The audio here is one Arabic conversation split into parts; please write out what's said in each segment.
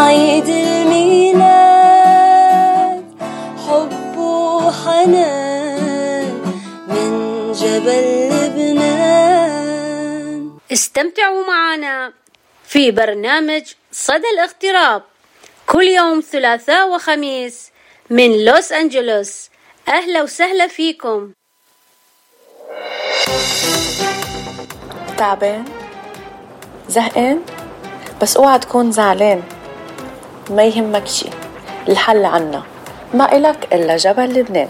عيد الميلاد حب وحنان من جبل لبنان. استمتعوا معنا في برنامج صدى الاغتراب. كل يوم ثلاثاء وخميس من لوس أنجلوس. أهلا وسهلا فيكم. تعبان؟ زهقان؟ بس اوعى تكون زعلان. ما يهمك شي. الحل عنا. ما إلك إلا جبل لبنان.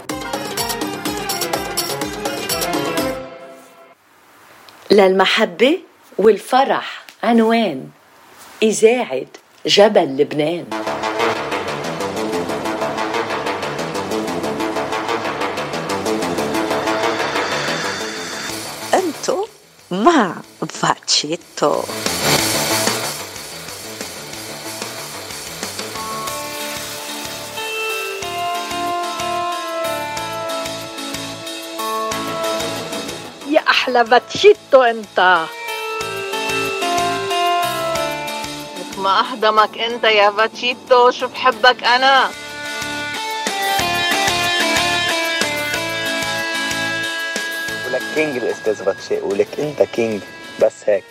للمحبة والفرح عنوان إذاعة جبل لبنان. أنتو مع فاتشيتو. يا أحلى باتشيتو أنت لك ما احضمك أنت يا باتشيتو شو بحبك أنا ولك كينج الأستاذ باتشي ولك أنت كينج بس هيك.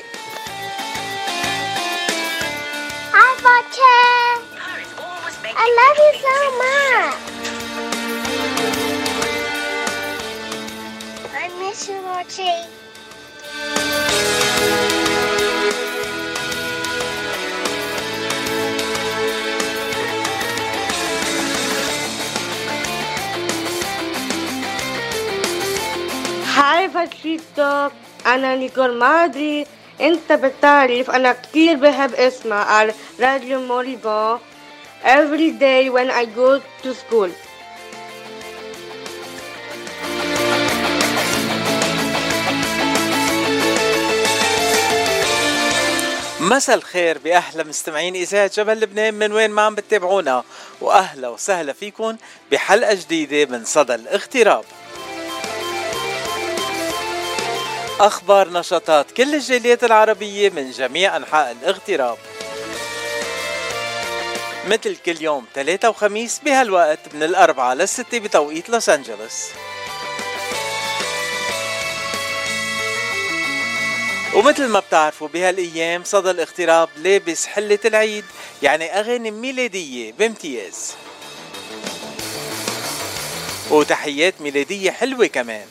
I love you so much. I miss you, Bache. هاي باتشيتو أنا نيكول ما أدري أنت بتعرف أنا كتير بحب اسمع على راديو Mont Liban every day when I go to school. مساء الخير بأحلى مستمعين إذاعة جبل لبنان. من وين ما عم بتتابعونا؟ وأهلا وسهلا فيكم بحلقة جديدة من صدى الاغتراب. أخبار نشاطات كل الجاليات العربية من جميع أنحاء الاغتراب. مثل كل يوم ثلاثة وخميس بهالوقت من الأربعة للستة بتوقيت لوس أنجلوس. ومثل ما بتعرفوا بهالأيام صدى الاغتراب لابس حلة العيد يعني أغاني ميلادية بامتياز. وتحيات ميلادية حلوة كمان.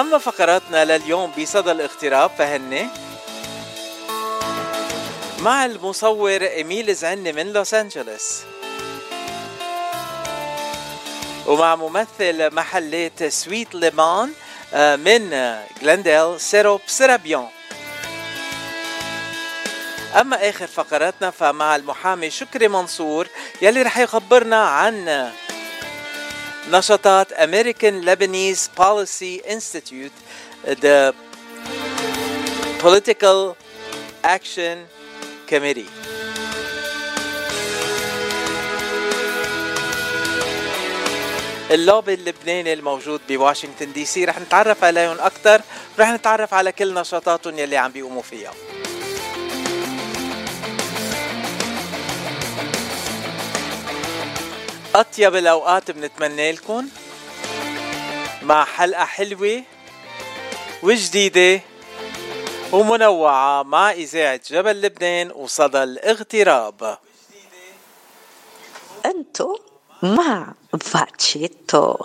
أما فقراتنا لليوم بصدى الاغتراب فهن مع المصور إيميل زعني من لوس أنجلوس. ومع ممثل محلات سويت ليمان آه، من Glendale سيروب سيرابيون أما آخر فقراتنا فمع المحامي شكري منصور يلي رح يخبرنا عن نشاطات American Lebanese Policy Institute the Political Action Committee. اللوبي اللبناني الموجود بواشنطن دي سي. رح نتعرف عليهم أكثر ورح نتعرف على كل نشاطاتهم يلي عم بيقوموا فيها. أطيب الأوقات بنتمنى لكم. مع حلقة حلوة وجديدة ومنوعة مع إذاعة جبل لبنان وصدى الاغتراب. أنتو فاتشيتو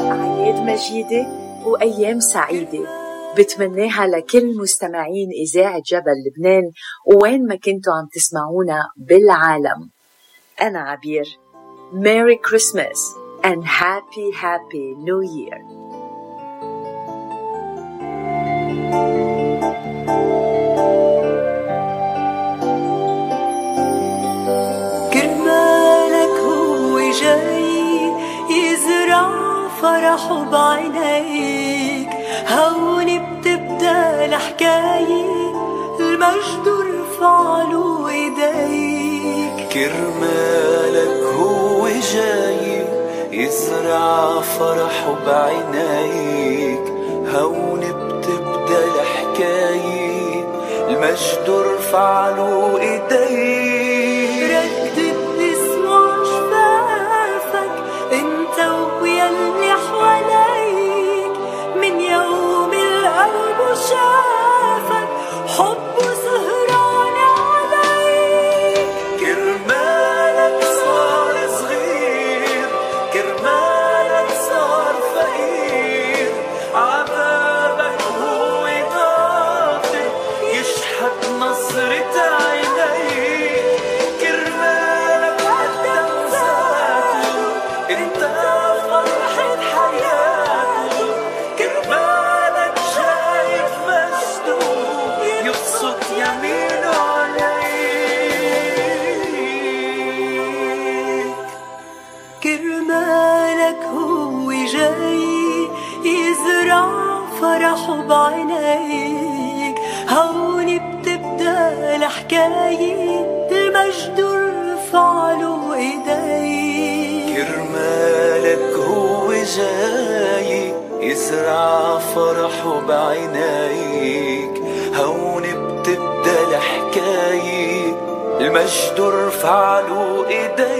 أعياد مجيدة وأيام سعيدة بتمناها لكل مستمعين إذاعة جبل لبنان وين ما كنتوا عم تسمعونا بالعالم. أنا عبير. Merry Christmas and Happy Happy New Year. كرمالك هو جاي يزرع فرحه بعينيك. الشمس من حكاية المجد ارفعلو إيديك. كرمالك هو جاي يزرع فرح بعينيك. هون بتبدأ الحكاية المجد ارفعلو إيديك. بعينيك هون بتبدأ الحكاية المجد ارفع له إيديك. كرمالك هو جاي يزرع فرحه بعينيك. هون بتبدأ الحكاية المجد ارفع له إيديك.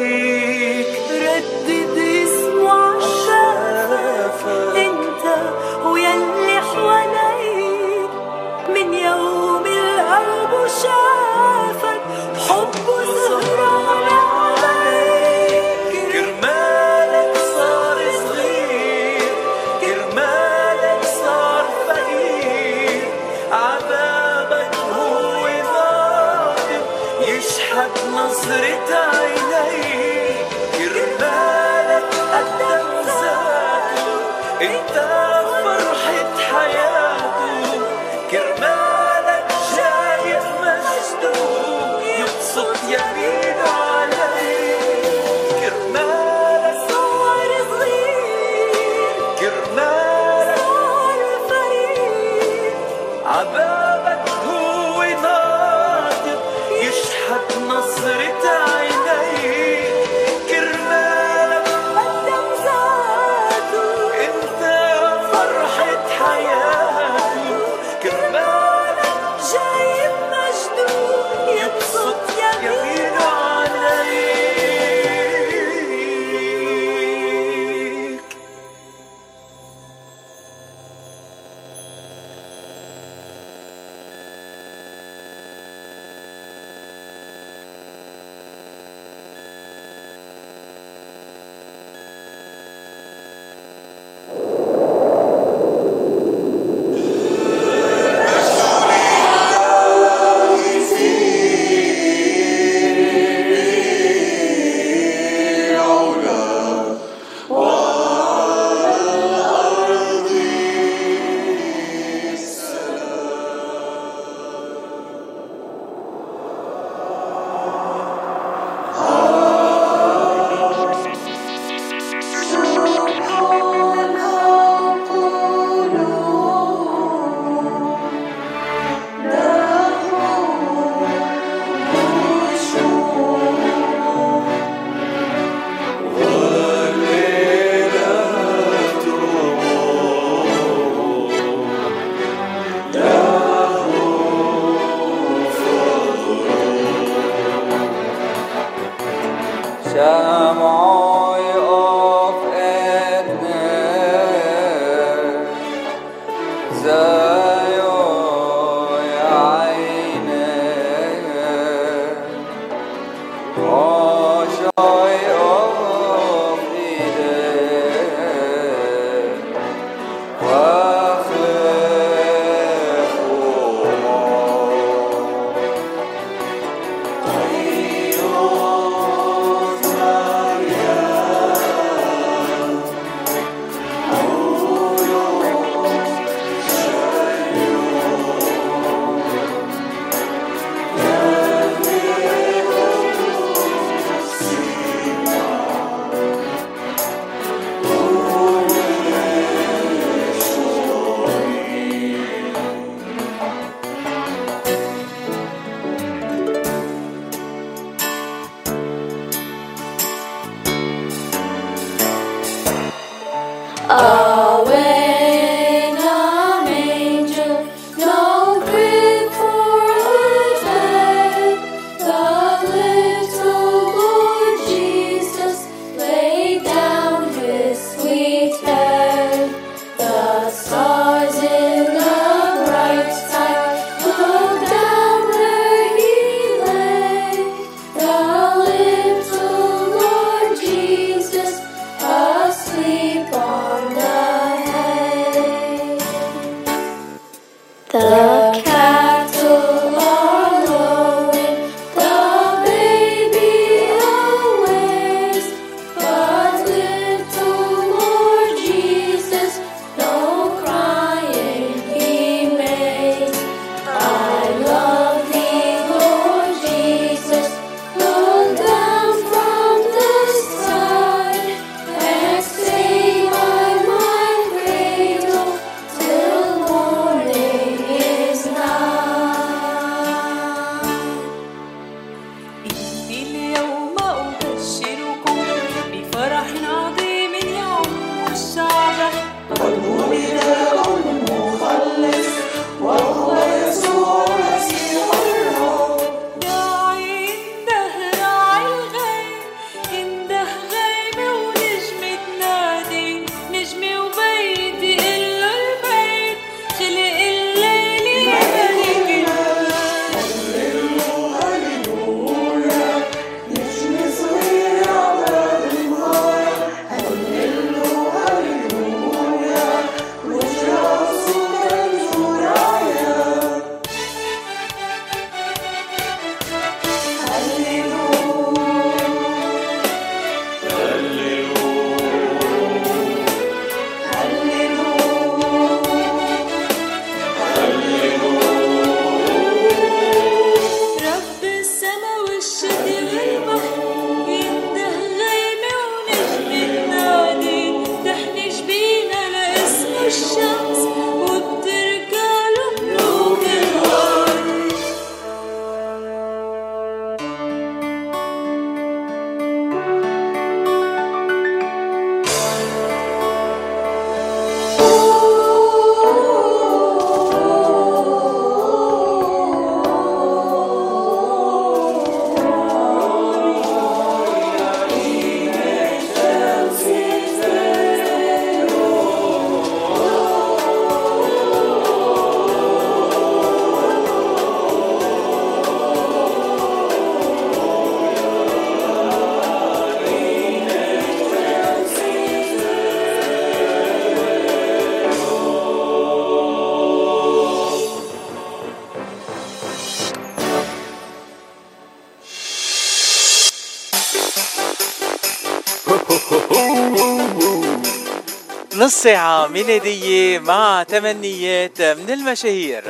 نص ساعة ميلادية مع تمنيات من المشاهير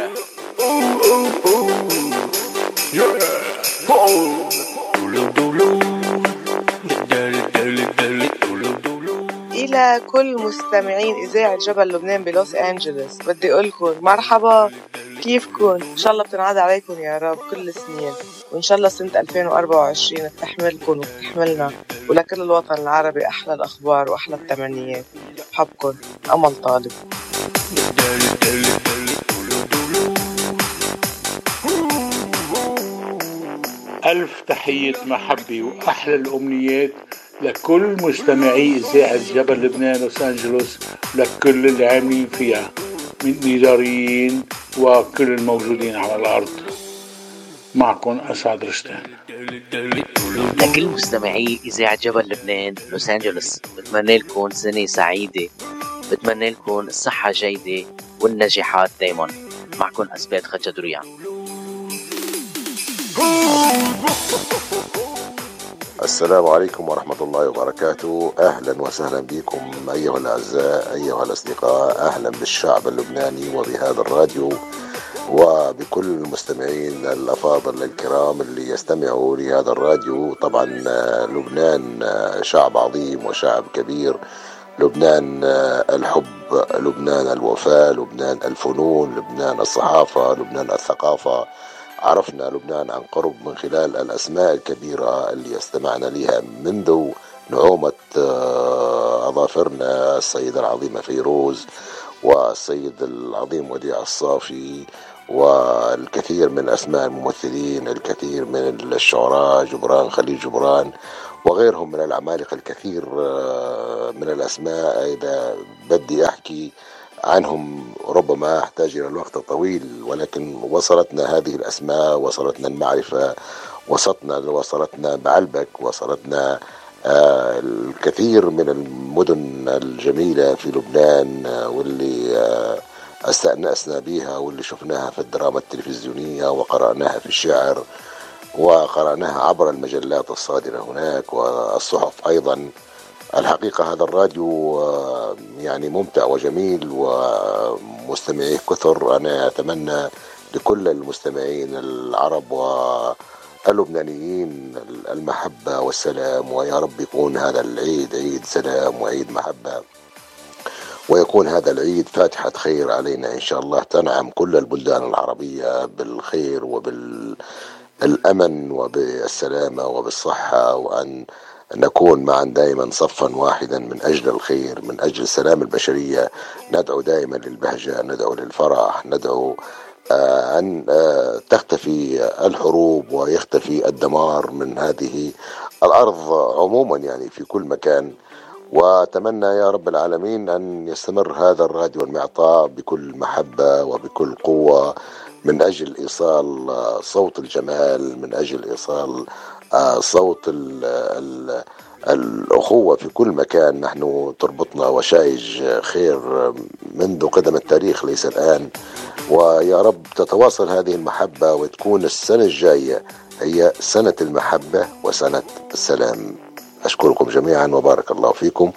إلى كل مستمعين إذاعة جبل لبنان بلوس أنجلوس بدي أقول لكم مرحبا كيفكم؟ إن شاء الله بتنعاد عليكم يا رب كل السنين وإن شاء الله سنة 2024 بتحملكم وبتحملنا ولكل الوطن العربي أحلى الأخبار وأحلى التمنيات بحبكم. أمل طالب. ألف تحية محبة وأحلى الأمنيات لكل مستمعي إذاعة جبل لبنان لوس أنجلوس ولكل اللي عاملين فيها من الإداريين وكل الموجودين على الأرض. معكم أسعد رشدان لكل مستمعي إذاعة جبل لبنان لوس أنجلوس. بتمنى لكم سنة سعيدة. بتمنى لكم الصحة جيدة والنجاحات دايما. معكم أثبات خجدريان السلام عليكم ورحمة الله وبركاته. أهلا وسهلا بكم أيها الأعزاء أيها الأصدقاء. أهلا بالشعب اللبناني وبهذا الراديو. وبكل المستمعين الأفاضل الكرام اللي يستمعوا لهذا الراديو. طبعا آه، لبنان آه، شعب عظيم وشعب كبير. لبنان آه، الحب لبنان الوفاء لبنان الفنون لبنان الصحافة لبنان الثقافة. عرفنا لبنان عن قرب من خلال الأسماء الكبيرة اللي استمعنا لها منذ نعومة آه، أظافرنا السيدة العظيمة فيروز والسيد العظيم وديع الصافي والكثير من أسماء الممثلين الكثير من الشعراء جبران خليل جبران وغيرهم من العمالقة الكثير آه، من الأسماء. إذا بدي أحكي عنهم ربما أحتاج إلى الوقت الطويل ولكن وصلتنا هذه الأسماء وصلتنا المعرفة وصلتنا وصلتنا بعلبك وصلتنا آه، الكثير من المدن الجميلة في لبنان آه، واللي استأنسنا بها واللي شفناها في الدراما التلفزيونية وقرأناها في الشعر وقرأناها عبر المجلات الصادرة هناك والصحف أيضا. الحقيقة هذا الراديو آه، يعني ممتع وجميل ومستمعيه كثر. أنا أتمنى لكل المستمعين العرب واللبنانيين المحبة والسلام ويا رب يكون هذا العيد عيد سلام وعيد محبة. ويكون هذا العيد فاتحة خير علينا إن شاء الله تنعم كل البلدان العربية بالخير وبالأمن وبالسلامة وبالصحة وأن نكون معا دائما صفا واحدا من أجل الخير من أجل سلام البشرية. ندعو دائما للبهجة ندعو للفرح ندعو آه، أن آه، تختفي الحروب ويختفي الدمار من هذه الأرض عموما يعني في كل مكان. وأتمنى يا رب العالمين أن يستمر هذا الراديو المعطاء بكل محبة وبكل قوة من أجل إيصال آه، صوت الجمال من أجل إيصال آه، صوت ال ال الأخوة في كل مكان. نحن تربطنا وشائج خير منذ قدم التاريخ ليس الآن. ويا رب تتواصل هذه المحبة وتكون السنة الجاية هي سنة المحبة وسنة السلام. أشكركم جميعا وبارك الله فيكم.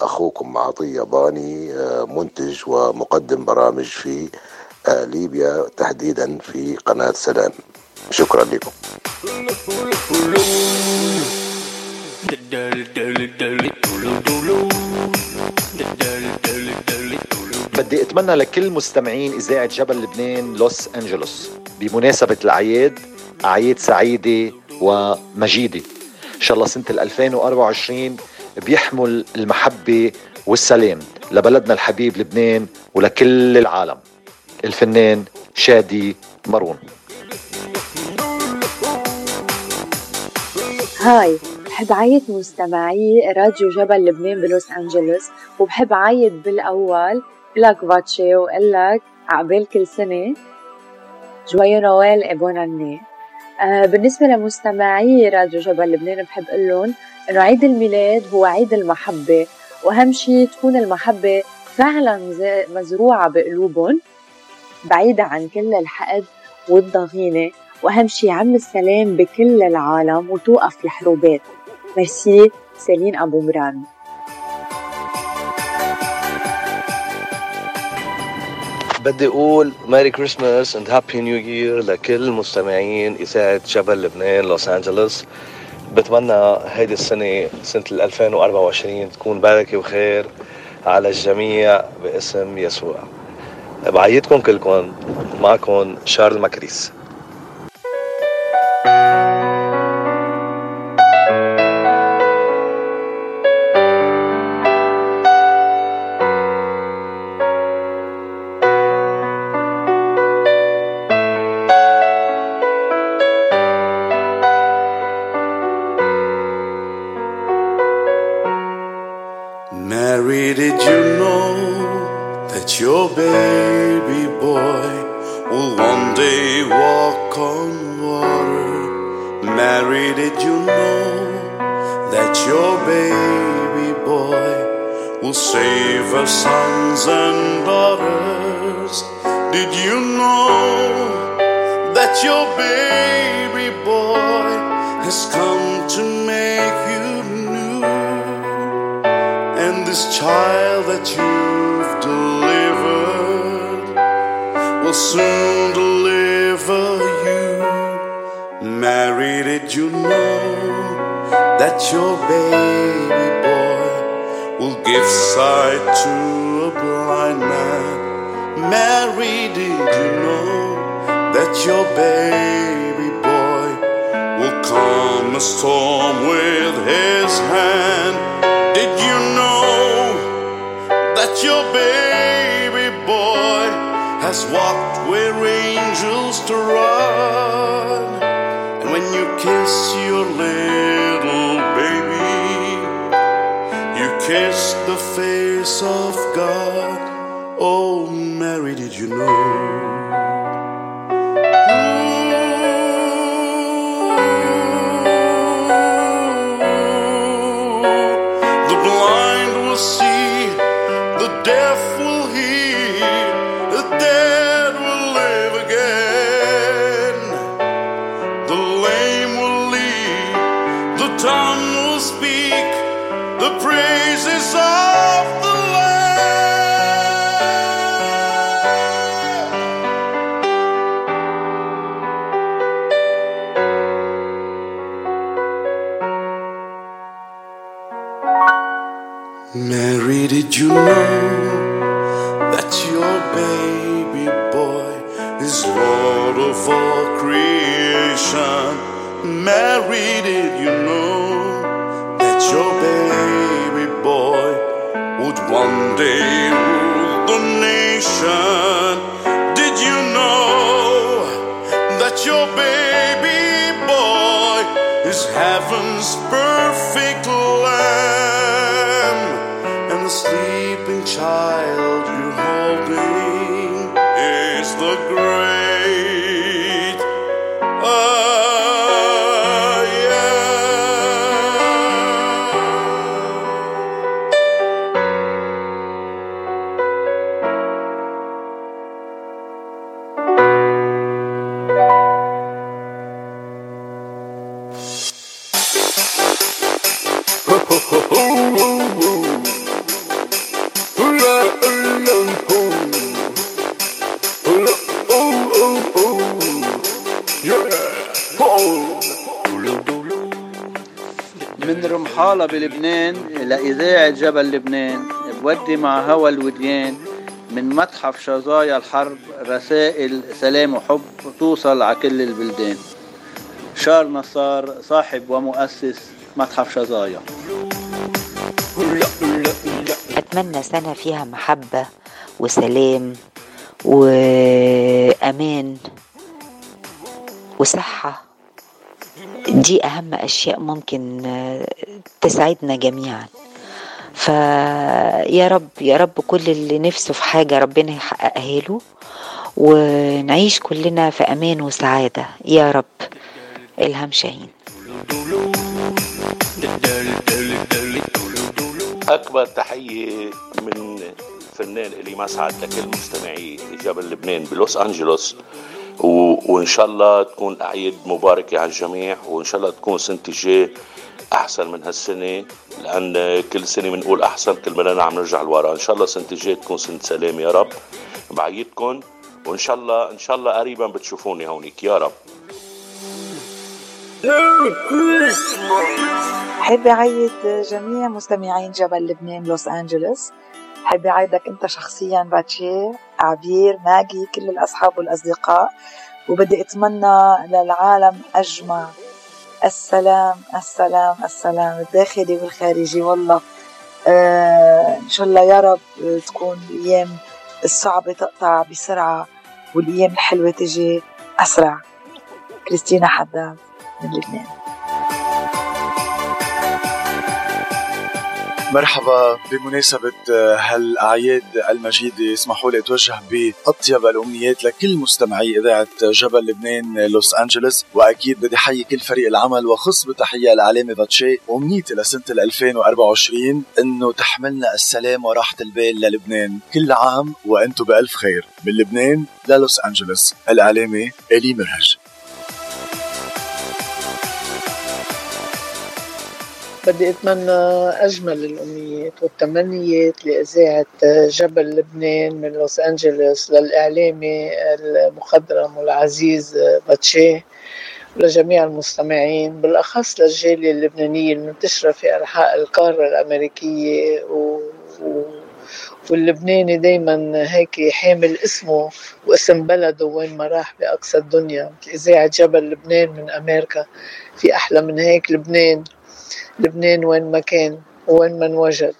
أخوكم عطية باني آه، منتج ومقدم برامج في آه، ليبيا تحديدا في قناة سلام. شكرا لكم. بدي أتمنى لكل مستمعين إذاعة جبل لبنان لوس أنجلوس بمناسبة الاعياد اعياد سعيدة ومجيدة. إن شاء الله سنة 2024 بيحمل المحبة والسلام لبلدنا الحبيب لبنان ولكل العالم. الفنان شادي مارون هاي بحب عايد مستمعي راديو جبل لبنان بلوس أنجلوس وبحب عايد بالأول لك فاتشي وقال لك عقبال كل سنة. Joyeux Noël et bonne بالنسبة لمستمعي راديو جبل لبنان بحب أقول لهم إنه عيد الميلاد هو عيد المحبة وأهم شيء تكون المحبة فعلا مزروعة بقلوبهم بعيدة عن كل الحقد والضغينة وأهم شيء عم السلام بكل العالم وتوقف الحروبات. ميرسي سيلين أبو مران بدي أقول Merry Christmas and Happy New Year لكل مستمعين إذاعة جبل لبنان لوس انجلوس بتمنى هيدي السنة سنة 2024 تكون بركه وخير على الجميع باسم يسوع. بعيدكم كلكم معكم شارل ماكريس. بلبنان لإذاعة جبل لبنان بودي مع هوا الوديان من متحف شظايا الحرب رسائل سلام وحب توصل على كل البلدان. شار نصار صاحب ومؤسس متحف شظايا. أتمنى سنة فيها محبة وسلام وأمان وصحة. دي أهم أشياء ممكن آه، تسعدنا جميعا. فيا رب يا رب كل اللي نفسه في حاجة ربنا يحققها له ونعيش كلنا في أمان وسعادة. يا رب. إلهام شاهين. أكبر تحية من فنان إلي مسعد لكل مستمعي جبل لبنان بلوس أنجلوس. و... وإن شاء الله تكون أعياد مباركة على الجميع وإن شاء الله تكون سنة الجاي أحسن من هالسنة لأن كل سنة بنقول أحسن كل مرة عم نرجع لورا. إن شاء الله سنة الجاي تكون سنة سلام يا رب. بعيدكم وإن شاء الله إن شاء الله قريبا بتشوفوني هونيك يا رب. حابة أعيد جميع مستمعين جبل لبنان لوس أنجلوس. حابة أعيدك أنت شخصيا باتشي عبير ماجي كل الأصحاب والأصدقاء. وبدي أتمنى للعالم أجمع. السلام السلام السلام. الداخلي والخارجي والله. آه إن شاء الله يا رب تكون الأيام الصعبة تقطع بسرعة والأيام الحلوة تجي أسرع. كريستينا حداد من لبنان. مرحبا. بمناسبة هالأعياد المجيدة اسمحوا لي أتوجه بأطيب الأمنيات لكل مستمعي إذاعة جبل لبنان لوس أنجلوس. وأكيد بدي حيي كل فريق العمل وخص بتحية الإعلامي فاتشي وأمنيتي لسنة 2024 إنه تحملنا السلام وراحة البال للبنان. كل عام وأنتم بألف خير. من لبنان للوس أنجلوس. الإعلامي إلي مرهج. بدي أتمنى أجمل الأمنيات والتمنيات لإذاعة جبل لبنان من لوس أنجلوس للإعلامي المخضرم والعزيز باتشيه ولجميع المستمعين بالأخص للجالية اللبنانية المنتشرة في أنحاء القارة الأمريكية و... و... واللبناني دايما هيك حامل اسمه واسم بلده وين ما راح بأقصى الدنيا إذاعة جبل لبنان من أمريكا في أحلى من هيك لبنان. لبنان وين ما كان وين ما انوجد.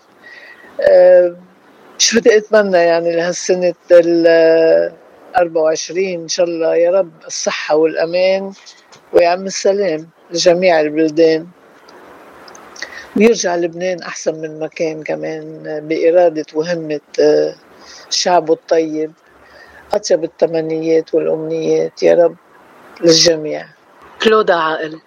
أه شو بدي أتمنى يعني لهالسنة ال 24 إن شاء الله يا رب الصحة والأمان ويعم السلام لجميع البلدان. ويرجع لبنان أحسن من ما كان كمان بإرادة وهمة أه شعبه الطيب أطيب التمنيات والأمنيات. يا رب للجميع. كلودا عائل.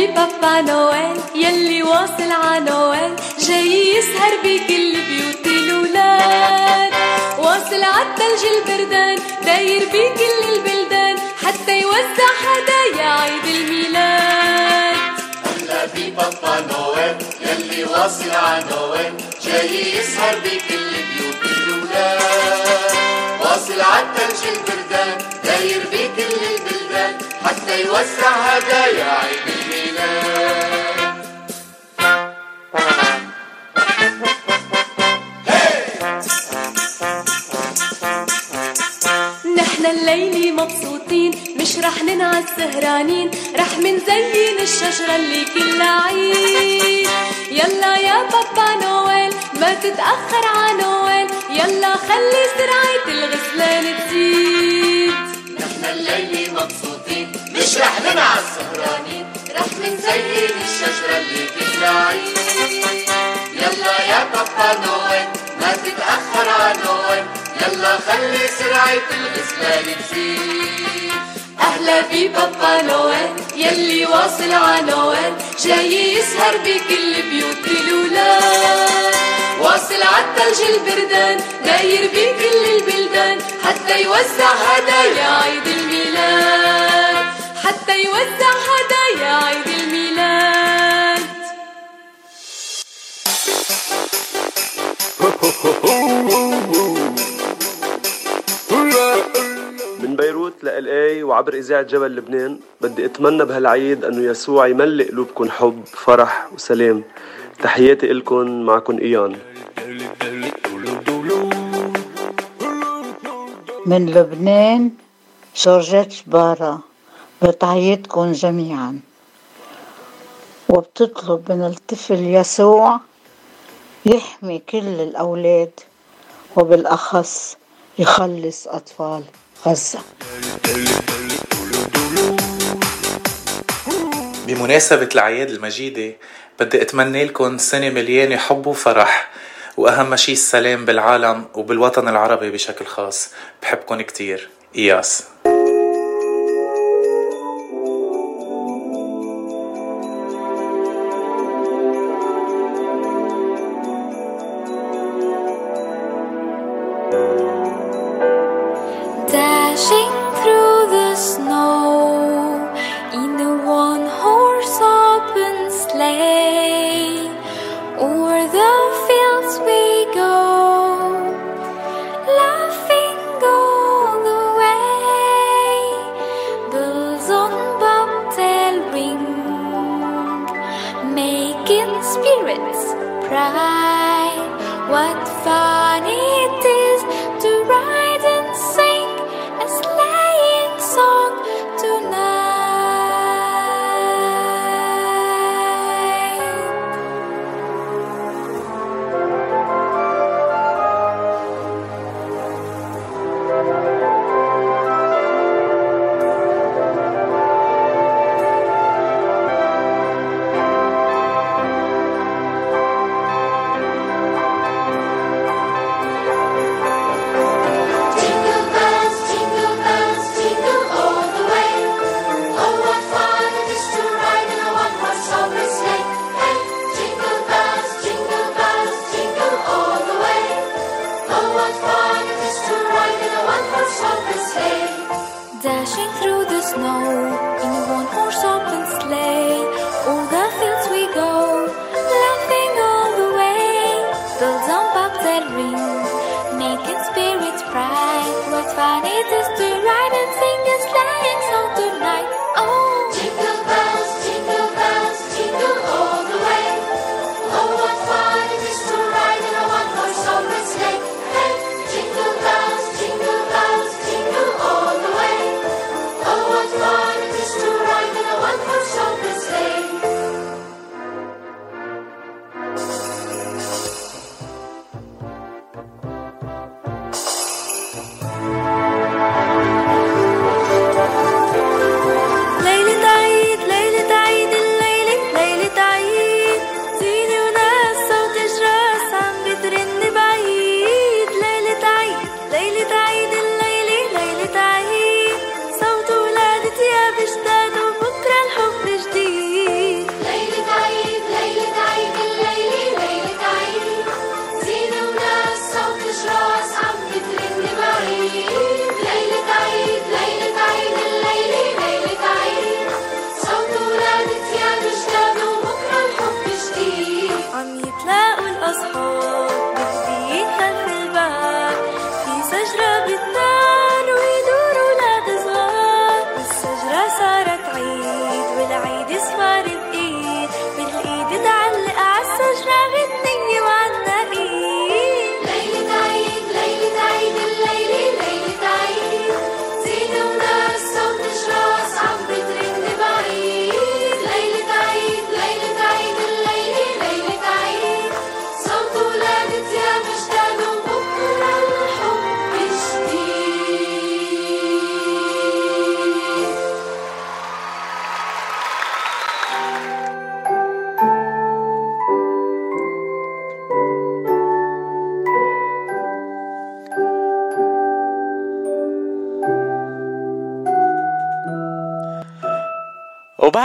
أهلا ببابا نويل يلي واصل ع نويل. جاي يسهر بكل بيوت الولاد. واصل عالثلج البردان داير بكل البلدان. حتى يوزع هدايا عيد الميلاد. أهلا ببابا نويل يلي واصل ع نويل. جاي يسهر بكل بيوت الولاد. واصل عالثلج البردان داير بكل البلدان. حتى يوزع هدايا عيد الشجرة اللي كلها عيد يلا يا بابا نويل ما تتأخر ع نويل. يلا خلي سرعة الغسلان تزيد. نحن الليلة مبسوطين مش رح ننعس سهرانين رح منزين الشجرة اللي كلها عيد يلا يا بابا نويل ما تتأخر ع نويل. يلا خلي سرعة الغسلان تزيد. أهلا ببابا يلي واصل ع نويل جاي يسهر بكل بيوت الولاد واصل عالثلج البردان داير بكل البلدان. حتى يوزع هدايا عيد الميلاد. حتى يوزع هدايا عيد الميلاد. وصلت لإلي وعبر إذاعة جبل لبنان. بدي أتمنى بهالعيد أنه يسوع يملئ قلوبكم حب فرح وسلام. تحياتي إلكم معكم إيان. من لبنان جورجيت بارا بتعيدكم جميعا. وبتطلب من الطفل يسوع يحمي كل الأولاد وبالأخص يخلص أطفال. خاصة. بمناسبة الأعياد المجيدة بدي أتمنى لكم سنة مليانة حب وفرح وأهم شي السلام بالعالم وبالوطن العربي بشكل خاص. بحبكم كتير. إياس.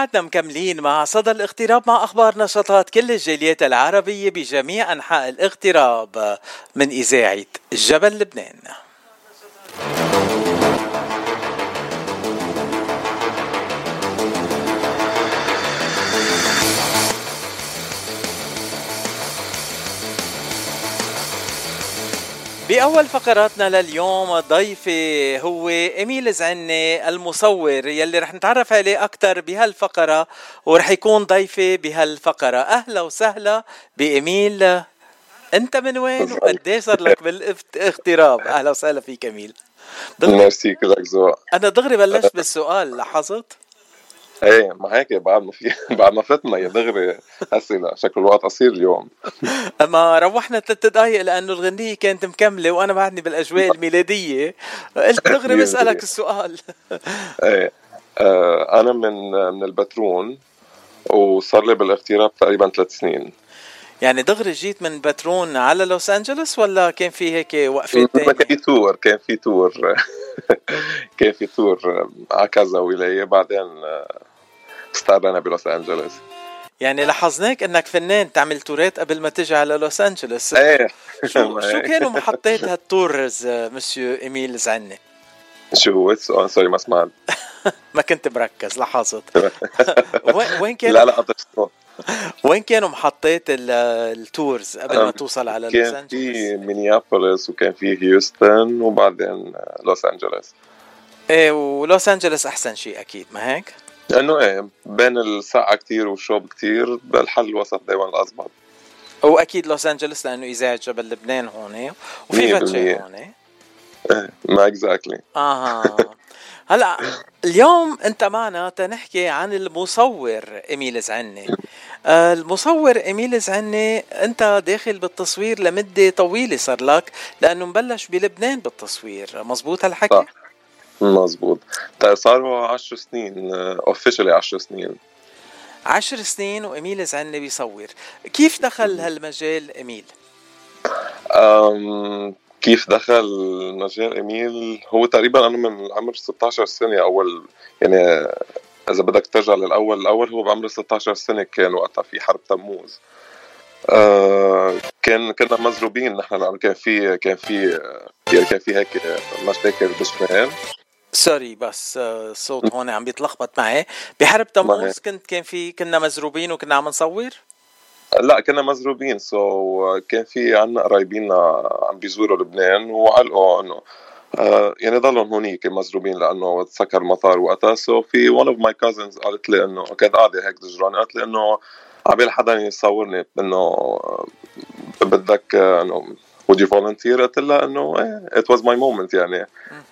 بعدنا مكملين مع صدى الاغتراب مع أخبار نشاطات كل الجاليات العربية بجميع أنحاء الاغتراب من إذاعة جبل لبنان. بأول فقراتنا لليوم ضيفي هو إميل زعني المصور يلي رح نتعرف عليه أكثر بهالفقرة ورح يكون ضيفي بهالفقرة. أهلا وسهلا بإميل. أنت من وين؟ وقديش صار لك بالاغتراب؟ أهلا وسهلا فيك إميل. ميرسي كلك أنا دغري بلشت بالسؤال لاحظت؟ إيه ما هيك بعد ما في بعد ما فتنا يا دغري أسئلة. شكل الوقت قصير اليوم. أما روحنا ثلاث دقائق لأنه الغنية كانت مكملة وأنا بعدني بالأجواء الميلادية. قلت دغري بسألك السؤال. إيه آه أنا من من البترون وصار لي بالاغتراب تقريبا ثلاث سنين. يعني دغري جيت من بترون على لوس أنجلوس ولا كان في هيك وقفة ثانية؟ كان في تور كان في تور. كان في تور على كذا ولاية بعدين استقرينا بلوس أنجلوس. يعني لاحظناك إنك فنان تعمل تورات قبل ما تجي على لوس أنجلوس. إيه. شو شو كانوا محطات هال tours monsieur إيميل زعني؟ شو هو؟ sorry ما سمعت. ما كنت مركز لاحظت. وين كانوا لا لا قطشت وين كانوا محطات ال tours قبل ما توصل على لوس كان في مينيابوليس وكان في هيوستن وبعدين لوس أنجلوس. إيه ولوس أنجلوس أحسن شيء أكيد ما هيك؟ لأنه إيه بين السقعه كتير والشوب كتير بالحل الوسط دائما الاضبط واكيد لوس أنجلوس لأنه إذاعة جبل لبنان هون وفي فاتشي هون إيه؟ ما exactly آها. هلأ اليوم أنت معنا تنحكي عن المصور إيميل زعني. المصور إيميل زعني أنت داخل بالتصوير لمدة طويلة صار لك لأنه مبلش بلبنان بالتصوير. مزبوط هالحكي؟ صح. مزبوط. طيب صاروا 10 سنين officially 10 سنين. عشر سنين وإميل زعني بيصور. كيف دخل هالمجال إميل؟ كيف دخل مجال إميل هو تقريبا أنا من عمر 16 سنة أول يعني إذا بدك ترجع للأول الأول هو بعمر 16 سنة كان وقتها في حرب تموز. آه كان كنا مزروبين نحن لأنه كان في كان في يعني كان في هيك مشاكل بشمال sorry بس الصوت هون عم بيتلخبط معي. بحرب تموز كنت كان في كنا مزروبين وكنا عم نصور؟ لا كنا مزروبين. so, كان في عنا قرايبينا عم بيزوروا لبنان وعلقوا إنه آه يعني ضلهم هونيك مزروبين لأنه تسكر المطار وقتها. so في one of my cousins قالت لي إنه كانت قاعدة هيك دجراني قالت لي إنه عبال حدا يصورني إنه بدك إنه would you volunteer قلت لها إنه it was my moment يعني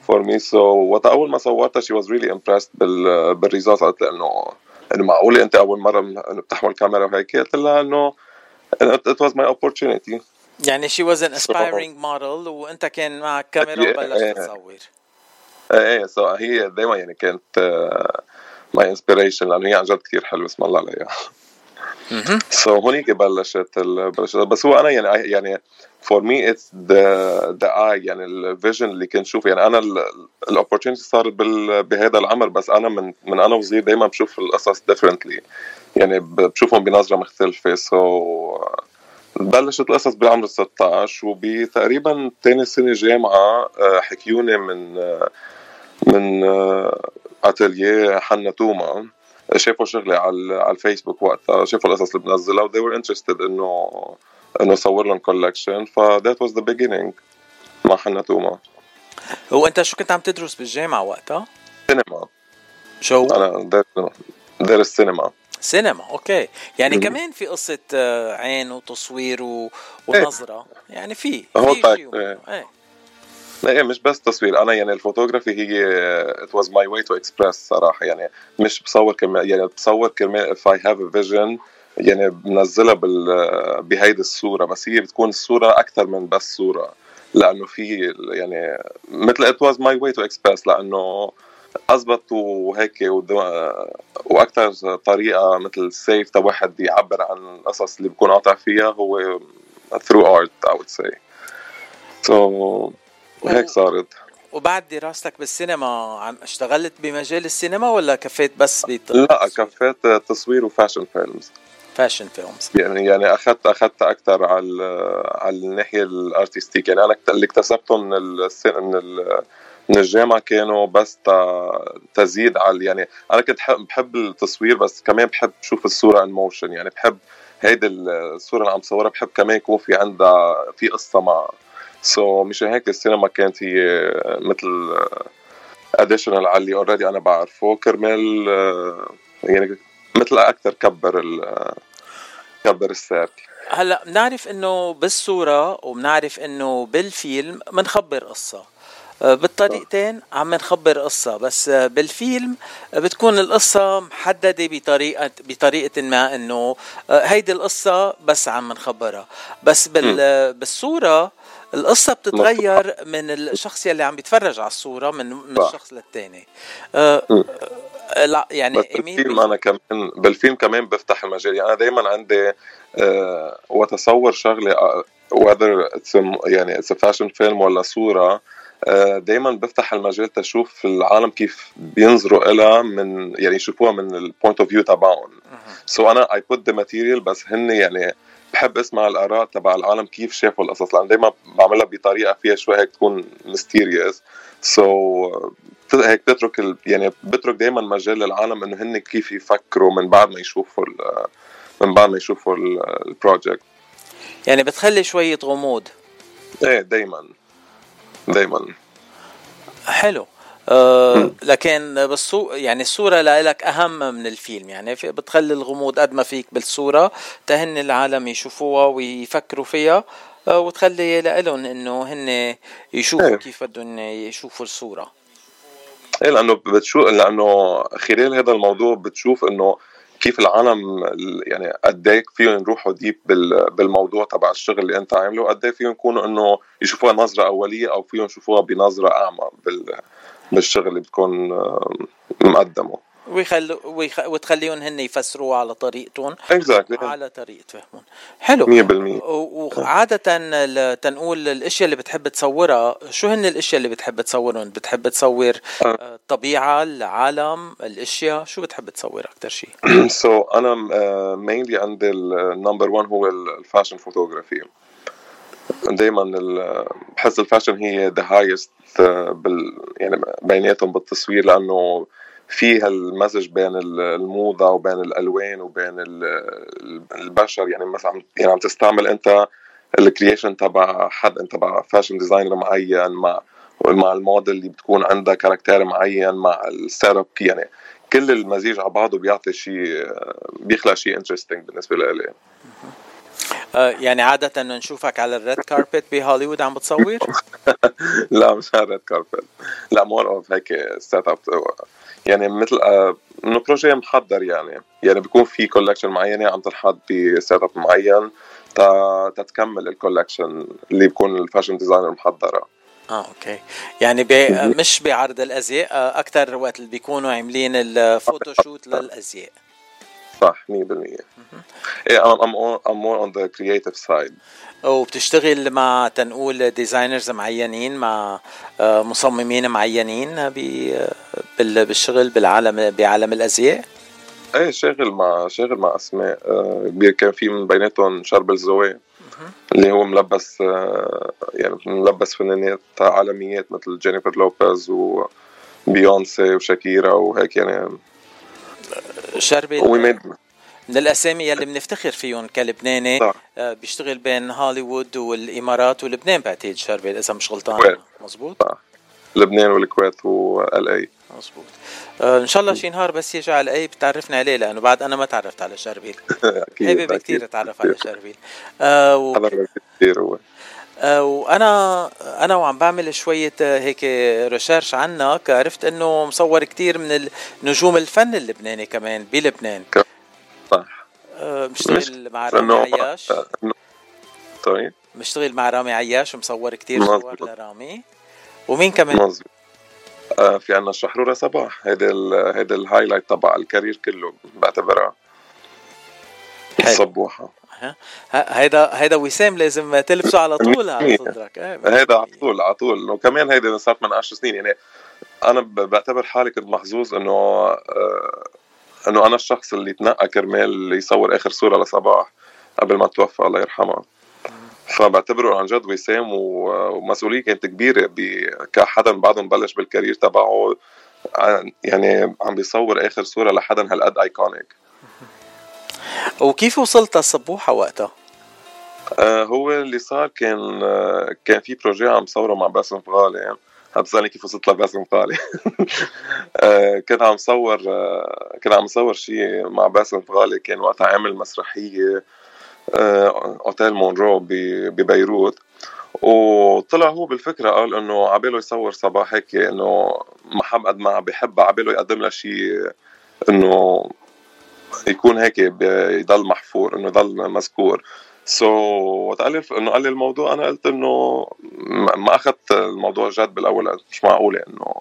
for me. So وقت أول ما صورتها she was really impressed بال بال result. قالت لي إنه إنه معقوله أنت أول مرة بتحمل كاميرا وهيك؟ قلت لها إنه it was my opportunity. يعني she was an aspiring model وأنت كان معك كاميرا وبلشت تصور. إيه إيه so هي دائما يعني كانت my inspiration لأنه هي عن جد كثير حلوة اسم الله عليها. so هونيك بلشت بلشت. بس هو أنا يعني يعني for me it's the the I يعني ال vision اللي كنت شوفه يعني أنا ال opportunity صارت بهذا العمر بس أنا من من أنا وصغير دائما بشوف القصص differently يعني بشوفهم بنظرة مختلفة. so بلشت القصص بعمر 16 وبتقريبا ثاني سنة جامعة حكيوني من من atelier حنا توما. شافوا شغلي على على الفيسبوك وقتها شافوا القصص اللي بنزلها و they were interested إنه إنه صور لهم collection ف that was the beginning. مع حنا توما. هو أنت شو كنت عم تدرس بالجامعة وقتها؟ سينما. شو؟ أنا دارس دارس سينما. سينما أوكي. يعني م- كمان في قصة عين وتصوير و... ونظرة. إيه. يعني في هو في شيء إيه. إيه. مش بس تصوير. أنا يعني الفوتوغرافي هي it was my way to express صراحة. يعني مش بصور كرمال يعني بصور كرمال if I have a vision يعني بنزلها بال بهيدي الصورة بس هي بتكون الصورة أكثر من بس صورة لأنه في يعني مثل it was my way to express لأنه اضبط وهيك وأكثر طريقة مثل سيف تا واحد يعبر عن القصص اللي بكون قاطع فيها هو through art I would say. So هيك صارت. وبعد دراستك بالسينما عم اشتغلت بمجال السينما ولا كفيت بس لا كفيت تصوير و fashion films. fashion films يعني يعني اخذت أخذت أكثر على على الناحية ال artistique يعني أنا اللي اكتسبته من ال من ال من الجامعة كانوا بس تزيد على يعني أنا كنت بحب التصوير بس كمان بحب أشوف الصورة in motion يعني بحب هيدي الصورة اللي عم صورها بحب كمان يكون في عندها في قصة مع. so, مش هيك السينما كانت هي مثل additional على اللي already أنا بعرفه. كرمال يعني مثل أكثر كبر كبر ال circle هلأ بنعرف إنه بالصورة وبنعرف إنه بالفيلم بنخبر قصة. آه، بالطريقتين عم نخبر قصة بس آه، بالفيلم بتكون القصة محددة بطريقة بطريقة ما إنه آه، هيدي القصة بس عم نخبرها بس بال بالصورة القصة بتتغير من الشخص يلي عم بيتفرج على الصورة من من الشخص للتاني. لا يعني بس بالفيلم أنا كمان بالفيلم كمان بفتح المجال. يعني أنا دائما عندي أه وتصور شغلة whether it's a, يعني it's a fashion film ولا صورة آه، دائما بفتح المجال تشوف العالم كيف بينظروا لها من يعني يشوفوها من ال point of view تبعهم. so أنا I put the material بس هن يعني بحب اسمع الآراء تبع العالم كيف شافوا القصص؟ لأن دائما بعملها بطريقة فيها شوي هيك تكون mysterious so, هيك بترك ال... يعني بترك دائما مجال للعالم إنه هن كيف يفكروا من بعد ما يشوفوا ال... من بعد ما يشوفوا ال project يعني بتخلي شوية غموض. إيه دائما دايما. حلو. أه لكن بالصو يعني الصورة لك أهم من الفيلم. يعني بتخلي الغموض قد ما فيك بالصورة تهن العالم يشوفوها ويفكروا فيها أه وتخلي لهم إنه هن يشوفوا إيه. كيف بدهم يشوفوا الصورة. إيه لأنه بتشوف لأنه خلال هذا الموضوع بتشوف إنه كيف العالم يعني قد إيه فيهم يروحوا ديب بالموضوع تبع الشغل اللي أنت عامله قد إيه فيهم يكونوا إنه يشوفوها نظرة أولية أو فيهم يشوفوها بنظرة أعمى بالشغل اللي بتكون مقدمه. ويخلوا ويخ... وتخليهم هن يفسروها على طريقتهم. Exactly. على طريقة فهمهم. حلو. 100% وعادة تنقول الأشياء اللي بتحب تصورها شو هن الأشياء اللي بتحب تصورهم؟ بتحب تصور الطبيعة آه. العالم الأشياء؟ شو بتحب تصور أكثر شيء so, أنا mainly عندي ال number 1 هو ال fashion photography. دائما بحس ال fashion هي the highest بال يعني بيناتهم بالتصوير لأنه فيها المزج بين الموضة وبين الألوان وبين البشر. يعني مثلا يعني عم تستعمل أنت ال creation تبع حد أنت تبع fashion designer معين مع مع الموديل اللي بتكون عندها caractère معين مع ال setup يعني كل المزيج على بعضه بيعطي شيء بيخلق شيء interesting بالنسبة لي آه، يعني عادة نشوفك على ال red carpet بهوليوود عم بتصور؟ لا مش على ال red carpet لا more of هيك setup يعني مثل آه، إنه projet محضر يعني. يعني بيكون في collection معينة عم تنحط ب setup معين تتكمل ال collection اللي بيكون ال fashion designer محضرة. آه okay يعني بي مش بعرض الأزياء آه، أكثر وقت اللي بيكونوا عاملين ال photoshoot للأزياء. صح 100% إيه I'm more on the creative side. وبتشتغل مع تنقول designers معينين مع آه، مصممين معينين بالشغل بالعالم بعالم الأزياء؟ إيه شاغل مع شاغل مع أسماء. آه، كبير كان في من بيناتهم شربل زوي اللي هو ملبس آه، يعني ملبس فنانات عالميات مثل جينيفر لوبيز وبيونسي وشاكيرا وهيك يعني شربل من الأسامي يلي بنفتخر فيهم كلبناني صح. آه، بيشتغل بين هوليوود والإمارات ولبنان بعتقد شربل إذا مش غلطان. مزبوط؟ صح لبنان والكويت وال LA مزبوط. آه إن شاء الله شي نهار بس يجي على اي بتعرفنا عليه لأنه بعد أنا ما تعرفت على شربيل. أكيد حابب كثير اتعرف على شربيل. آه و... كثير هو. آه وأنا أنا وعم بعمل شوية آه، هيك ريسيرش عنك عرفت إنه مصور كثير من نجوم الفن اللبناني كمان بلبنان. صح. مشتغل مع رامي عياش. طيب. مشتغل مع رامي عياش ومصور كتير صور لرامي. ومين كمان؟ مظبوط. آه في عنا شحرورة صباح. هيدا هيدا ال highlight تبع ال career كله بعتبرها الصبوحة هيدا هيدا وسام لازم تلبسه على طول على صدرك. هيدا على طول على طول. وكمان هيدا صارت من 10 سنين يعني أنا بعتبر حالي كنت محظوظ إنه آه إنه أنا الشخص اللي تنقى كرمال يصور آخر صورة لصباح قبل ما توفى الله يرحمها. فبعتبره عن جد وسام ومسؤولية كانت كبيرة كحدا بعدهم بلش بال career تبعه يعني عم بيصور آخر صورة لحدا هالقد iconic وكيف وصلت الصبوحه وقتها؟ آه هو اللي صار كان آه كان في projet عم صوره مع باسم فغالي يعني. عم تسألني كيف وصلت لباسم فغالي آه كنت عم صور آه كنت عم صور شيء مع باسم فغالي كان وقتها عامل مسرحية آه أوتيل مونرو ببيروت وطلع هو بالفكرة قال إنه عباله يصور صباح هيك إنه محب قد ما بحب عباله يقدم لها شيء إنه يكون هيك يضل محفور إنه يضل مذكور. so, وقت قال إنه قال لي الموضوع أنا قلت إنه ما أخذت الموضوع جد بالأول مش معقولة انه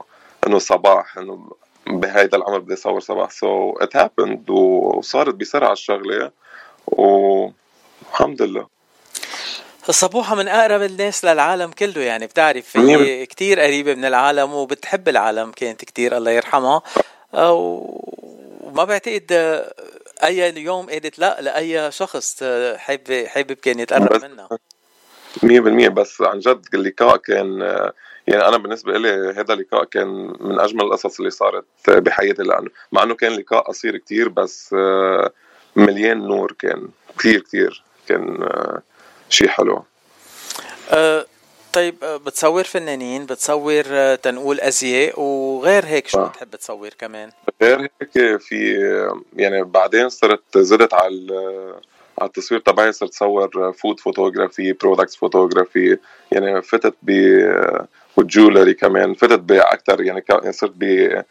إنه صباح إنه بهيدا العمر بدي أصور صباح. so it happened وصارت بسرعة الشغلة والحمد لله. صبوحة من أقرب الناس للعالم كله يعني بتعرف هي كتير قريبة من العالم وبتحب العالم كانت كتير الله يرحمها. وما بعتقد أي يوم قالت لا لأي شخص حابب حابب كان يتقرب منها. 100% بس عن جد اللقاء كان يعني أنا بالنسبة لي هذا اللقاء كان من أجمل القصص اللي صارت بحياتي لأنه مع إنه كان لقاء قصير كتير بس مليان نور كان كثير كثير كان شيء حلو. أه طيب بتصور فنانين بتصور تنقول أزياء وغير هيك شو بتحب تصور كمان؟ غير هيك في يعني بعدين صرت زدت على على التصوير تبعي صرت صور food photography products photography يعني فتت ب وال jewelry كمان فتت باكثر يعني صرت ب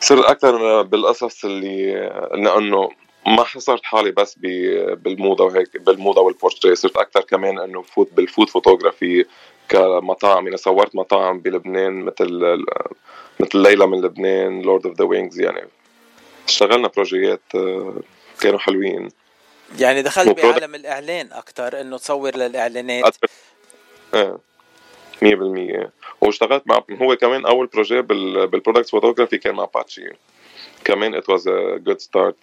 صرت أكثر بالقصص اللي أنه ما حصرت حالي بس بالموضة وهيك بالموضة والبورتري صرت أكثر كمان إنه فوت بال food photography كمطاعم. يعني صورت مطاعم بلبنان مثل مثل ليلى من لبنان Lord of the Wings يعني اشتغلنا بروجيات كانوا حلوين. يعني دخلت بعالم الإعلان أكثر إنه تصور للإعلانات. إيه 100% واشتغلت مع هو كمان أول projet بال products photography كان مع باتشي كمان it was a good start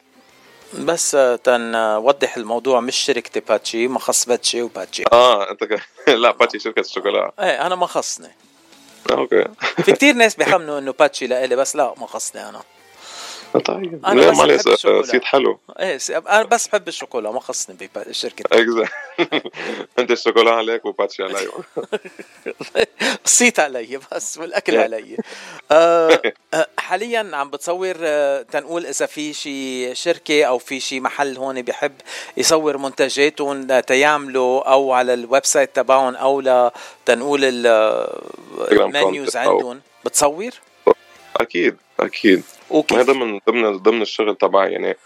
بس تنوضح الموضوع مش شركة باتشي ما خص باتشي وباتشي. آه أنت ك... لا باتشي شركة الشوكولا إيه أنا ما خصني okay. في كتير ناس بيخمنوا إنه باتشي لإلي بس لا ما خصني أنا. طيب. أنا بس بحب الشوكولا. صيت حلو. إيه أنا بس بحب الشوكولا ما خصني بشركة أنت الشوكولا عليك وباتشي علي. الصيت علي بس والأكل علي. آه حاليا عم بتصور تنقول إذا في شي شركة أو في شي محل هون بيحب يصور منتجاتهم تيعملوا أو على ال website تبعهم أو لتنقول ال menus عندهم. بتصور؟ أكيد. أكيد. وكيف؟ هذا من ضمن ضمن الشغل تبعي يعني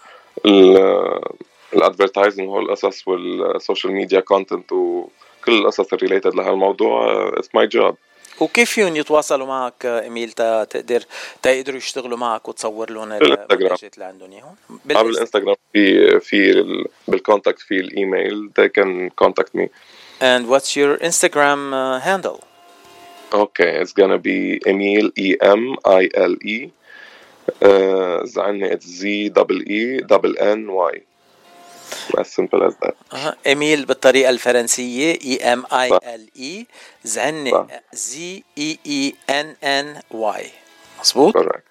ال advertising هو القصص وال social media content وكل القصص ال related لهالموضوع. It's my job وكيف فيهم يتواصلوا معك إيميل؟ تا تقدر تقدروا يشتغلوا معك وتصور لهم المنتجات اللي عندهم إياهم؟ على الانستغرام في في بال contact في الإيميل they can contact me. And what's your Instagram uh, handle? Okay, it's gonna be Emile E M I L E. Uh, زعني it's Z double E double N Y. As simple as that. uh-huh. إيميل بالطريقة الفرنسية E M I L E زعني Z E E N N Y مظبوط؟ Correct.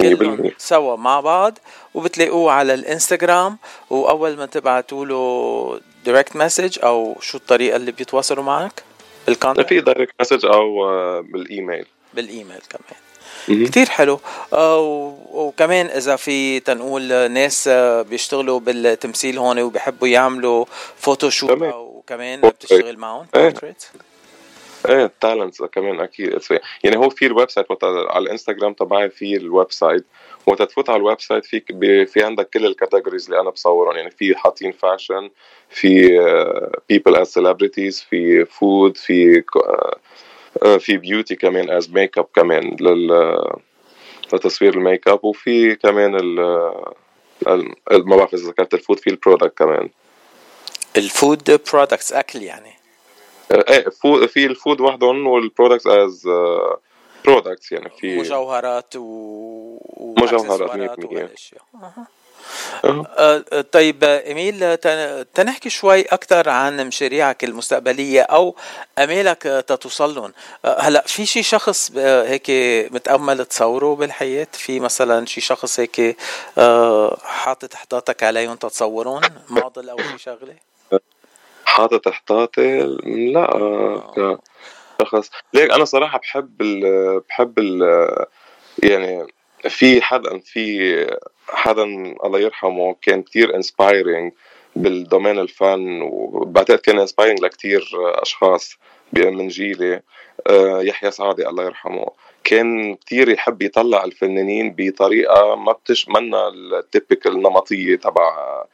كلهم سوا مع بعض وبتلاقوه على الإنستغرام وأول ما تبعتوا له direct message أو شو الطريقة اللي بيتواصلوا معك بال contact. في direct message أو بالإيميل. بالإيميل كمان. كتير حلو. آه وكمان إذا في تنقول ناس بيشتغلوا بالتمثيل هون وبيحبوا يعملوا photoshoot أو كمان بتشتغل معهم بورتريت إيه talents كمان أكيد يعني هو في ال website على الانستغرام تبعي في ال website وقت تفوت على ال website فيك في عندك كل ال categories اللي أنا بصورهم يعني في حاطين fashion في people as celebrities في food في في beauty كمان as makeup كمان لل لتصوير الميك اب وفي كمان ال ما بعرف إذا ذكرت ال food في ال product كمان. ال food products أكل يعني. في ال food وحدهم وال products as products يعني في مجوهرات و مجوهرات 100% والاشياء أه. طيب ايميل تنحكي شوي أكثر عن مشاريعك المستقبلية أو امالك تتوصل لهم هلأ في شي شخص هيك متأمل تصوره بالحياة؟ في مثلا شي شخص هيك حاطط حطاتك عليهم تتصورون موديل أو شي شغلة؟ حاطط احتاطي لا آه. شخص ليك أنا صراحة بحب ال بحب ال يعني في حدا في حدا الله يرحمه كان كتير inspiring بال domaine الفن وبعتقد كان inspiring لكتير أشخاص من جيلي. آه، يحيى سعادة الله يرحمه. كان كتير يحب يطلع الفنانين بطريقة ما بتش منا ال typical النمطيه تبع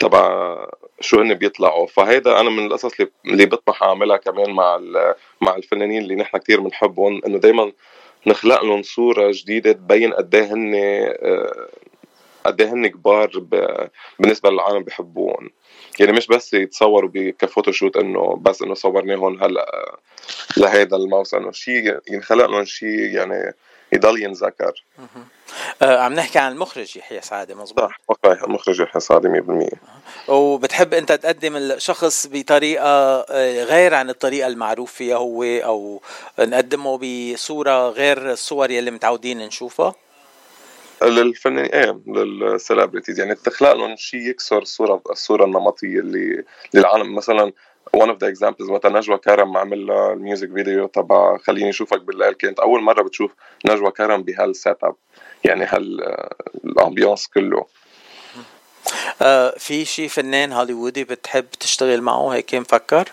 تبع شو هن بيطلعوا. فهيدا أنا من القصص اللي بطمح أعملها كمان مع مع الفنانين اللي نحن كتير بنحبهم إنه دائما نخلق لهم صورة جديدة تبين قد إيه هن آه، قد إيه هن كبار بالنسبة للعالم بحبوهم. يعني مش بس يتصوروا كفوتوشوت إنه بس إنه صورناهم هلأ لهيدا الموسم إنه شيء ينخلق لهم شيء يعني يضل ينذكر آه عم نحكي عن المخرج يحيى سعادة مزبوط؟ صح مخرج يحيى سعادة 100% وبتحب أنت تقدم الشخص بطريقة آه، غير عن الطريقة المعروف فيها هو أو نقدمه بصورة غير الصور يلي متعودين نشوفها؟ للفنانين إيه لل celebrities يعني تخلق لهم شيء يكسر الصورة الصورة النمطية اللي للعالم. مثلا one of the examples مثلا نجوى كرم عمل ال music video تبع خليني أشوفك بالليل كانت أول مرة بتشوف نجوى كرم بهال setup يعني هال ambiance كله. آه في شي فنان هوليوودي بتحب تشتغل معه؟ هيك مفكر؟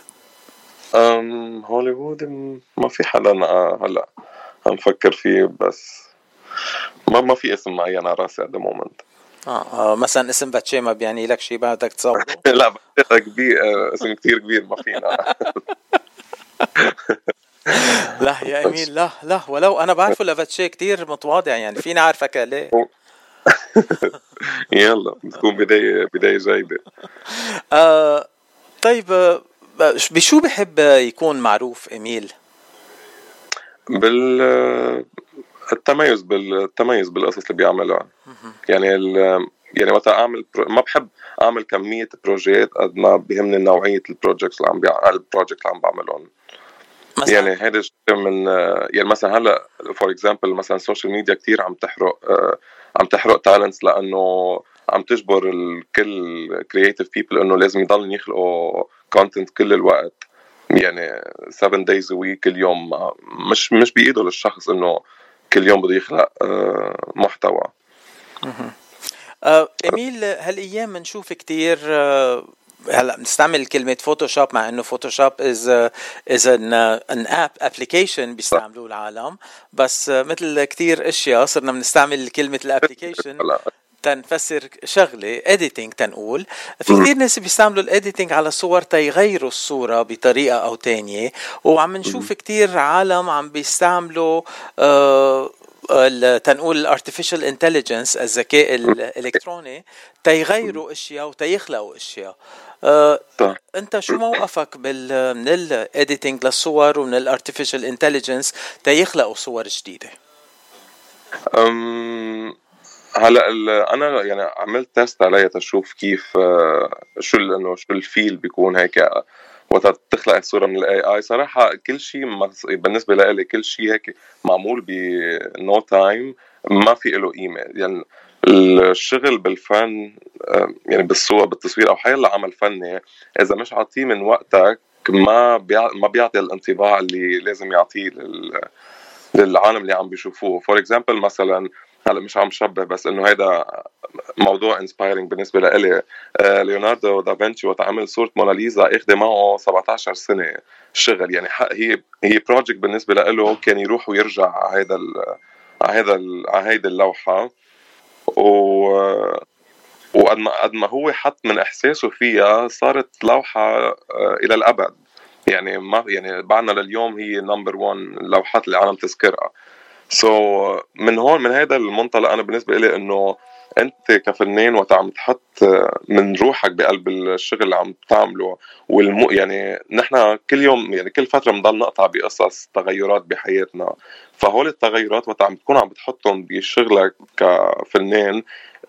أم هوليوودي ما في حدا هلا عم فكر فيه بس ما ما في اسم معين على راسي ات مومنت آه, آه مثلا اسم باتشي ما بيعني لك شيء بدك تصوره. لا باتشي كبير آه، اسم كثير كبير ما فينا. لا يا امين لا لا ولو أنا بعرفه لباتشي كثير متواضع يعني فيني اعرفك ليه؟ يلا بتكون بداية بداية جيدة. آه طيب آه، بشو بحب يكون معروف إيميل؟ بال التميز بالتميز بالقصص اللي بيعملها. يعني يعني وقت أعمل ما بحب أعمل كمية projets قد ما بيهمني نوعية ال projects اللي عم بيع... ال project اللي عم بعملهم. يعني هيدا من يعني مثلا هلأ For example مثلا ال social media كثير عم تحرق عم تحرق talents لأنه عم تجبر الكل creative people إنه لازم يضلوا يخلقوا content كل الوقت. يعني 7 days a week اليوم مش مش بإيده للشخص إنه كل يوم بده يخلق آه، محتوى. آه، اميل هالأيام بنشوف كثير آه، هلأ بنستعمل كلمة Photoshop مع إنه Photoshop is is an app application بيستعملوه العالم. بس مثل كثير أشياء صرنا بنستعمل كلمة ال application تنفسر شغلة editing تنقول. في كثير ناس بيستعملوا ال editing على صور تيغيروا الصورة بطريقة أو تانية. وعم نشوف كثير عالم عم بيستعملوا آه تنقول ال artificial intelligence الذكاء الإلكتروني تيغيروا أشياء وتيخلقوا أشياء. أه أنت شو موقفك بال من ال editing للصور ومن ال artificial intelligence تيخلقوا صور جديدة؟ هلا أنا يعني عملت test عليها تشوف كيف آه، شو إنه شو ال feel بيكون هيك وقت تخلق الصورة من ال AI صراحة كل شيء بالنسبة لي كل شيء هيك معمول ب no time ما في له قيمة. يعني الشغل بالفن آه، يعني بالصور بالتصوير أو حيلا عمل فني إذا مش عاطيه من وقتك ما ما بيعطي الانطباع اللي لازم يعطيه لل للعالم اللي عم بيشوفوه. For example مثلا هلا مش عم شبه بس إنه هيدا موضوع inspiring بالنسبة لإلي. آه ليوناردو دافنشي وقت عمل صورة موناليزا اخذ معه 17 سنة شغل. يعني هي هي project بالنسبة له كان يروح ويرجع على هيدا على هيدا على هيدي اللوحة. و وقد ما قد ما هو حط من إحساسه فيها صارت لوحة آه، إلى الأبد. يعني ما يعني بعدنا لليوم هي number 1 اللوحات اللي العالم تذكرها. so, من هون من هذا المنطلق أنا بالنسبة لي إنه أنت كفنان وقت عم تحط من روحك بقلب الشغل اللي عم تعمله والم يعني نحن كل يوم يعني كل فترة بنضل نقطع بقصص تغيرات بحياتنا. فهول التغيرات وقت عم تكون عم بتحطهم بشغلك كفنان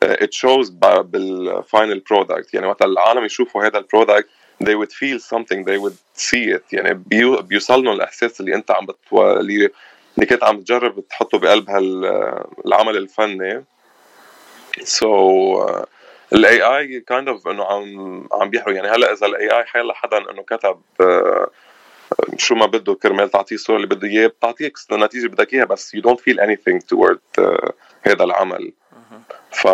it shows بال final product يعني وقت العالم يشوفوا هذا ال product they would feel something they would see it. يعني بيوصل لهم الإحساس اللي أنت عم بتولي اللي كنت عم تجرب تحطه بقلب هالعمل الفني. so, ال AI kind of إنه عم عم بيحرق. يعني هلأ إذا ال AI حيلا حدا إنه كتب آه، شو ما بده كرمال تعطيه الصورة اللي بده إياه بتعطيك النتيجه بدك إياها بس you don't feel anything toward uh, هذا العمل. ف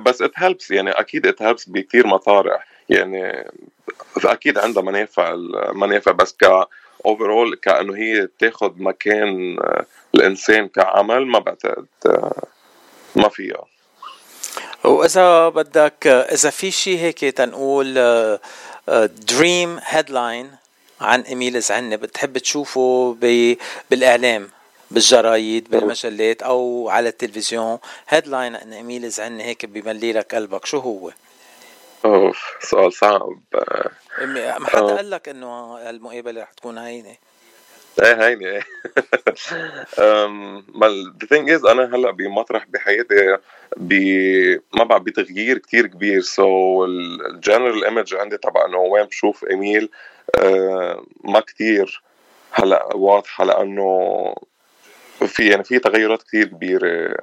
بس it helps. يعني أكيد it helps بكثير مطارح. يعني أكيد عندها منافع منافع بس ك اوفرول كأنه هي تاخذ مكان آه، الإنسان كعمل ما بعتقد آه، ما فيها. واذا بدك إذا في شيء هيك تنقول dream headline عن إيميل زعني بتحب تشوفه بالإعلام بالجرايد بالمجلات أو على التلفزيون headline عن إيميل زعني هيك بيملي لك قلبك. شو هو؟ أوف سؤال صعب. ما حدا. قال لك إنه المقابلة رح تكون هينة؟ إيه هيني إيه ما the thing is أنا هلأ بمطرح بحياتي ب ما بعرف بتغيير كتير كبير. so ال general image عندي تبع إنه وين بشوف إيميل آه، ما كتير هلأ واضحة لأنه في يعني في تغيرات كتير كبيرة.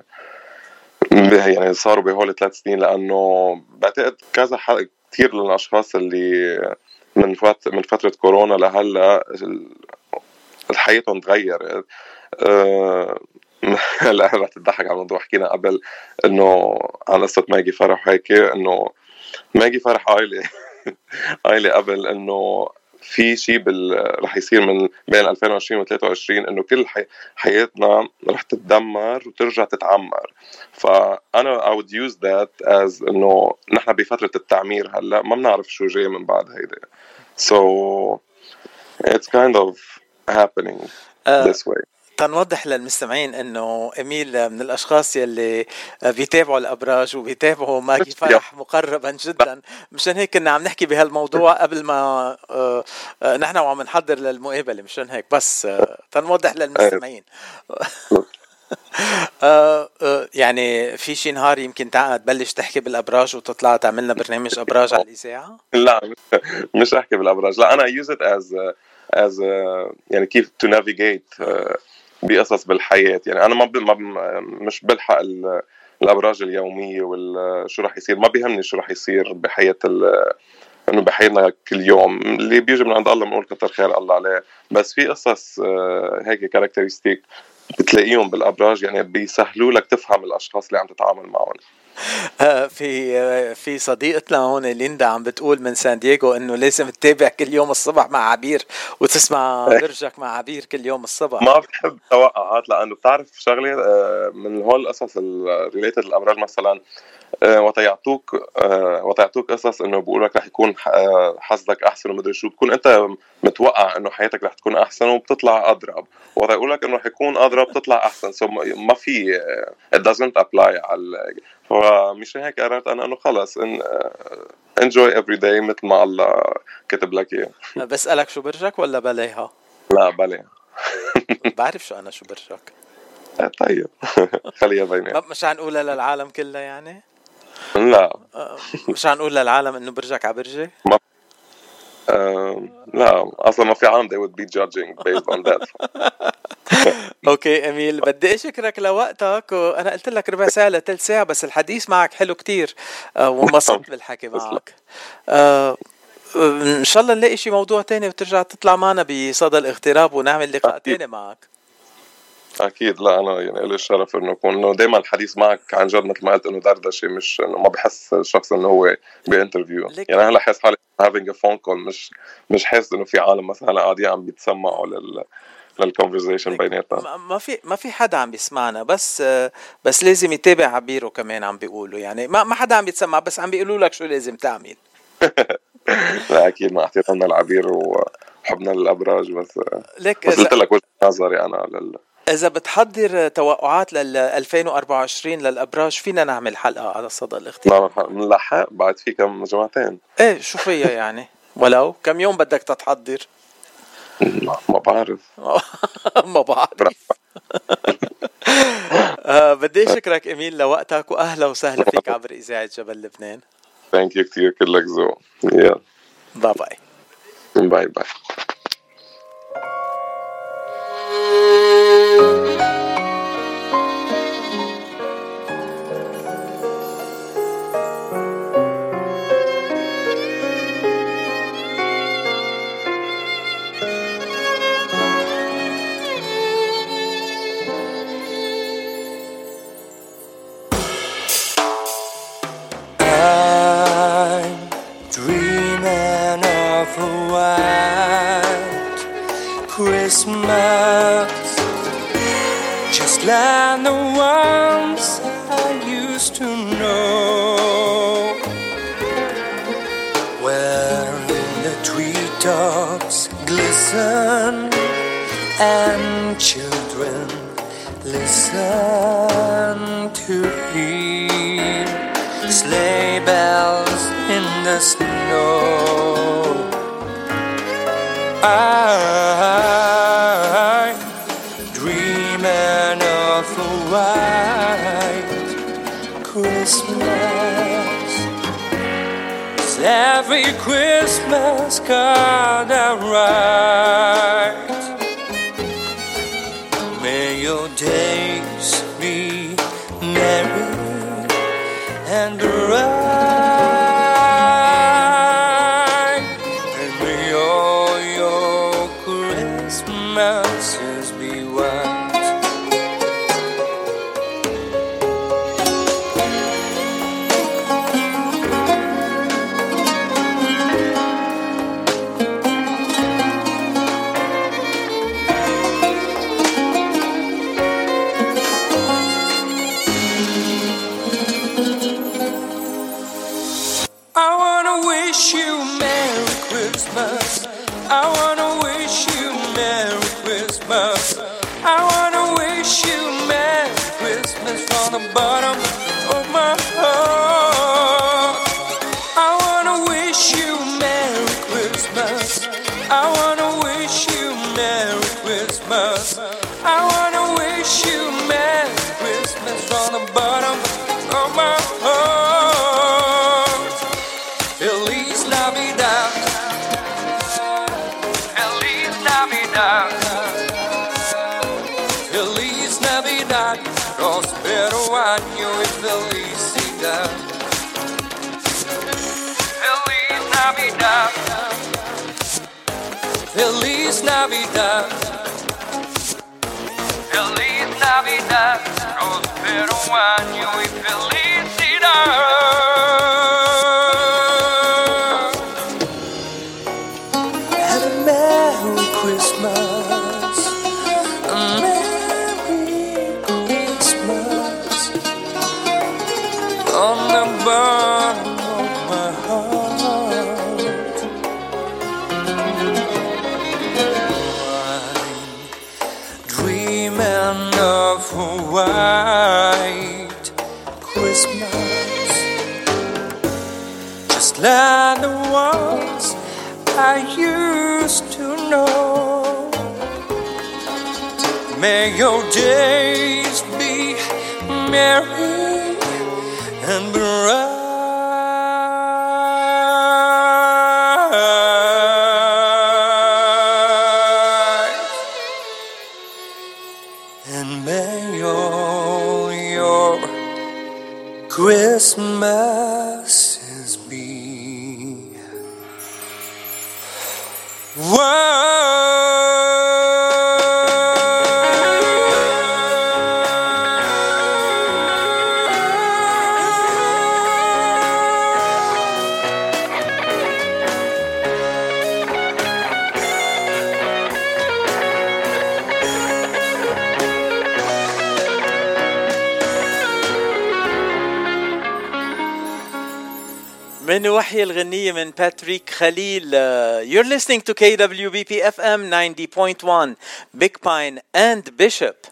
يعني صاروا بهول ثلاث سنين لأنه بعتقد كذا كثير من الأشخاص اللي من فت من فترة كورونا لهلأ حياتهم تغيرت أه هلا رح تضحك على الموضوع حكينا قبل إنه عن قصة ماجي فرح هيك إنه ماجي فرح قايله قايلة قبل إنه في شيء بال... رح يصير من بين 2020 و 23 إنه كل حي... حياتنا رح تتدمر وترجع تتعمر. فأنا I would use that as إنه نحن بفترة التعمير هلأ ما بنعرف شو جاي من بعد هيدا so it's kind of happening uh, this way. تنوضح للمستمعين إنه اميل من الأشخاص يلي بيتابعوا الأبراج وبيتابعوا ماجي فرح مقربا جدا. مشان هيك كنا عم نحكي بهالموضوع قبل ما آه، آه، نحن وعم نحضر للمقابلة. مشان هيك بس آه، تنوضح للمستمعين. يعني في شي نهار يمكن تبلش تحكي بالأبراج وتطلع تعمل لنا برنامج أبراج على الإذاعة؟ لا مش أحكي بالأبراج. لا أنا use it as as يعني كيف to navigate بقصص بالحياة. يعني أنا ما, ما مش بلحق الأبراج اليومية وشو راح يصير. ما بيهمني شو راح يصير بحياة إنه بحياتنا كل يوم. اللي بيجي من عند الله بنقول كتر خير الله عليه. بس في قصص آه، هيك characteristic بتلاقيهم بالأبراج. يعني بيسهلوا لك تفهم الأشخاص اللي عم تتعامل معهم. في في صديقتنا هون ليندا عم بتقول من سان دييغو إنه لازم تتابع كل يوم الصبح مع عبير وتسمع. برجك مع عبير كل يوم الصبح ما بحب توقعات لأنه بتعرف شغلة آه، من هول القصص ال related الابراج مثلا آه، وقت يعطوك آه، وقت يعطوك قصص إنه بقول لك رح يكون حظك أحسن ومدري شو. بتكون أنت متوقع إنه حياتك رح تكون أحسن وبتطلع أضرب. وقت يقول لك إنه حيكون أضرب بتطلع أحسن. so ما في it doesn't apply على فمشان هيك قررت أنا إنه خلص ان enjoy every day مثل ما الله كتب لك إياه. بسالك شو برجك ولا بلاها؟ لا بلا بعرف شو أنا شو برجك. آه، طيب. خليها بيني. مش نقولها للعالم كلها يعني؟ لا. آه، مش نقول للعالم إنه برجك على برجي؟ ما لا أصلا ما في عالم they would be judging based on that. okay إميل بدي أشكرك لوقتك وأنا قلت لك ربع ساعة لثلث ساعة بس الحديث معك حلو كتير آه، وانبسطت بالحكي معك. آه، إن شاء الله نلاقي شي موضوع تاني وترجع تطلع معنا بصدى الاغتراب ونعمل لقاء تاني معك. أكيد لا أنا يعني لي الشرف إنه أكون إنه دائما الحديث معك عن جد مثل ما قلت إنه دردشة مش إنه ما بحس الشخص إنه هو بإنترفيو. يعني هلا حاسس حالي having a phone call مش مش حاسس إنه في عالم مثلا قاعدين عم بيتسمعوا لل للكونفرزيشن بيناتنا. ما في ما في حدا عم بيسمعنا بس بس لازم يتابع عبيره كمان عم بيقولوا يعني ما ما حدا عم بيتسمع بس عم بيقولوا لك شو لازم تعمل. لا أكيد مع احترامنا العبير وحبنا للأبراج بس ليك بس قلت لك وجهة نظري أنا لل إذا بتحضر توقعات لل 2024 للأبراج فينا نعمل حلقة على صدى الاختيار. نلحق بعد في كم جمعتين. إيه شو فيها يعني؟ ولو كم يوم بدك تتحضر؟ ما بعرف. ما بعرف. آه بدي اشكرك اميل لوقتك وأهلا وسهلا فيك عبر إذاعة جبل لبنان. thank you كثير كلك ذوق. يلا. bye bye bye bye thank you. Like the ones I used to know. Where the treetops glisten and children listen to hear sleigh bells in the snow. I every Christmas card I write? Bottom Navidad. Feliz Navidad. Prospero año من وحي الغنية من باتريك خليل uh, You're listening to KWBP FM 90.1 Big Pine and Bishop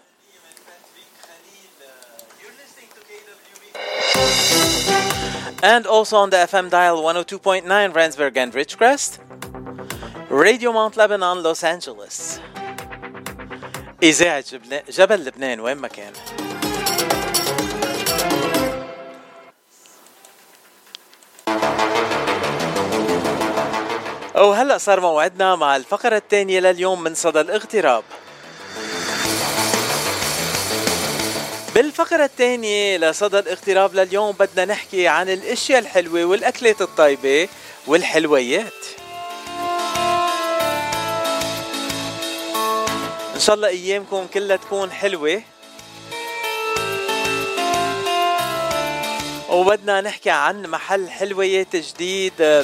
And also on the FM dial 102.9 Randsburg and Ridgecrest Radio Mount Lebanon Los Angeles إذاعة جبل- جبل لبنان وين ما كان وهلا صار موعدنا مع الفقرة الثانية لليوم من صدى الاغتراب. بالفقرة الثانية لصدى الاغتراب لليوم بدنا نحكي عن الأشياء الحلوة والأكلات الطيبة والحلويات. إن شاء الله أيامكم كلها تكون حلوة وبدنا نحكي عن محل حلويات جديد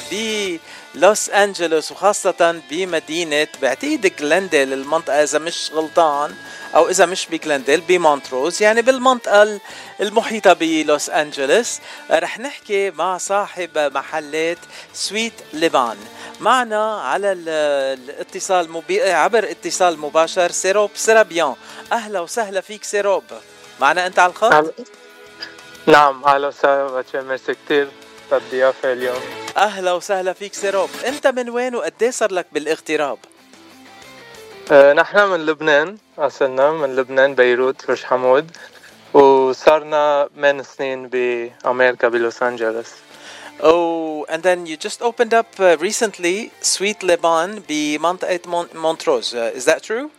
بلوس أنجلوس وخاصة بمدينة بعتقد غلنديل المنطقة إذا مش غلطان أو إذا مش بغلنديل بمونتروز يعني بالمنطقة المحيطة بلوس أنجلوس رح نحكي مع صاحب محلات Sweet Leban معنا على الاتصال. عبر اتصال مباشر سيروب سرابيان أهلا وسهلا فيك سيروب معنا أنت على الخط؟ نعم أهلا وسهلا ميرسي كثير للضيافه اليوم. أهلا وسهلا فيك سيروب. أنت من وين وقد صار لك بالاغتراب؟ أه نحن من لبنان أصلنا من لبنان بيروت برج حمود. وصارنا من سنين بأمريكا بلوس انجلوس Oh, and then you just opened up uh, recently Sweet Leban بمنطقة Montrose. Uh, is that true?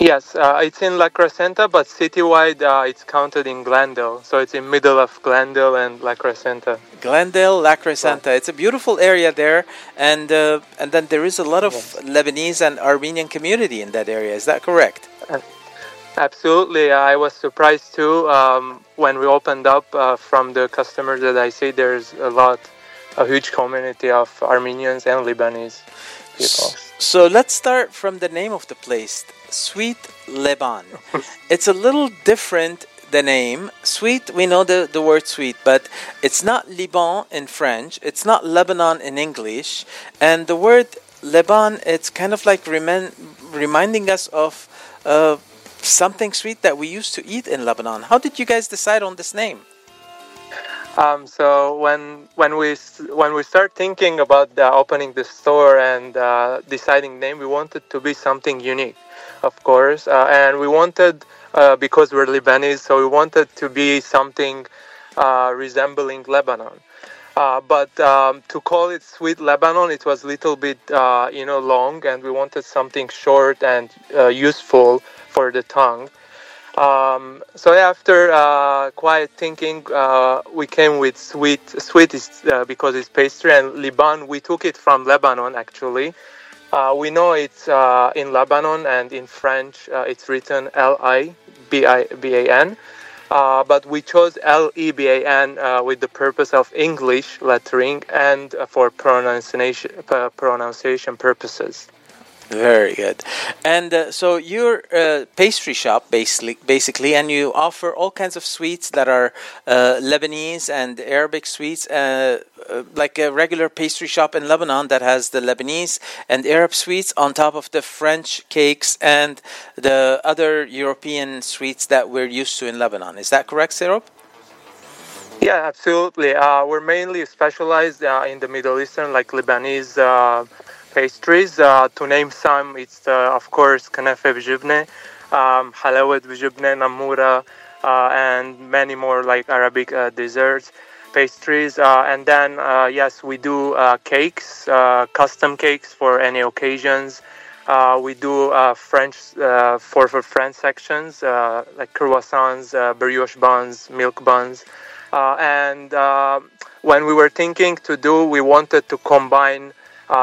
Yes, uh, it's in La Crescenta, but citywide uh, it's counted in Glendale. So it's in middle of Glendale and La Crescenta. Glendale, La Crescenta. Yeah. It's a beautiful area there, and uh, and then there is a lot of yeah. Lebanese and Armenian community in that area. Is that correct? Absolutely, I was surprised too um, when we opened up. Uh, from the customers that I see, there's a lot, a huge community of Armenians and Lebanese people. So let's start from the name of the place. Sweet Leban. it's a little different the name. Sweet, we know the, the word sweet, but it's not Liban in French, it's not Lebanon in English, and the word Leban, it's kind of like remind, reminding us of uh, something sweet that we used to eat in Lebanon. How did you guys decide on this name? Um, so when when we when we start thinking about uh, opening the store and uh, deciding name, we wanted to be something unique of course, uh, and we wanted uh, because we're Lebanese, so we wanted to be something uh, resembling Lebanon. Uh, but um, to call it Sweet Lebanon, it was a little bit, uh, you know, long, and we wanted something short and useful for the tongue. Um, so after quiet thinking, we came with sweet. Sweet is because it's pastry, and Liban. We took it from Lebanon actually. Uh, we know it's uh, in Lebanon and in French uh, it's written L I B I B A N. Uh, but we chose L E B A N uh, with the purpose of English lettering and uh, for pronunciation pronunciation purposes. Very good. And uh, so you're a pastry shop, basically, basically, and you offer all kinds of sweets that are uh, Lebanese and Arabic sweets, uh, uh, like a regular pastry shop in Lebanon that has the Lebanese and Arab sweets on top of the French cakes and the other European sweets that we're used to in Lebanon. Is that correct, Syrup? Yeah, absolutely. Uh, we're mainly specialized uh, in the Middle Eastern, like Lebanese pastries. Uh, to name some, it's uh, of course kanafe b'jibne, um, halawat b'jibne, namura, uh, and many more like Arabic uh, desserts, pastries. Uh, and then yes, we do cakes, custom cakes for any occasions. we do French for for French sections like croissants, brioche buns, milk buns, and when we were thinking to do, we wanted to combine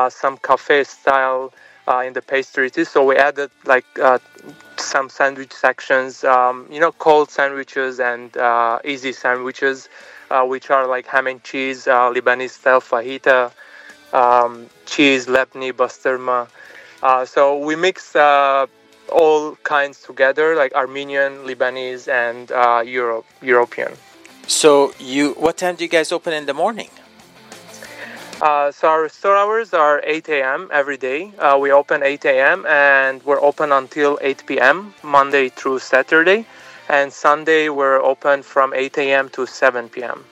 some cafe style uh, in the pastry too. So we added like uh, some sandwich sections, um, you know, cold sandwiches and uh, easy sandwiches, uh, which are like ham and cheese, uh, Lebanese style fajita, um, cheese, lepni, basturma. so we mix all kinds together, like Armenian, Lebanese, and Europe, European. So you, what time do you guys open in the morning? Uh, so our store hours are 8 a.m. every day. Uh, we open 8 a.m. and we're open until 8 p.m. Monday through Saturday, and Sunday we're open from 8 a.m. to 7 p.m.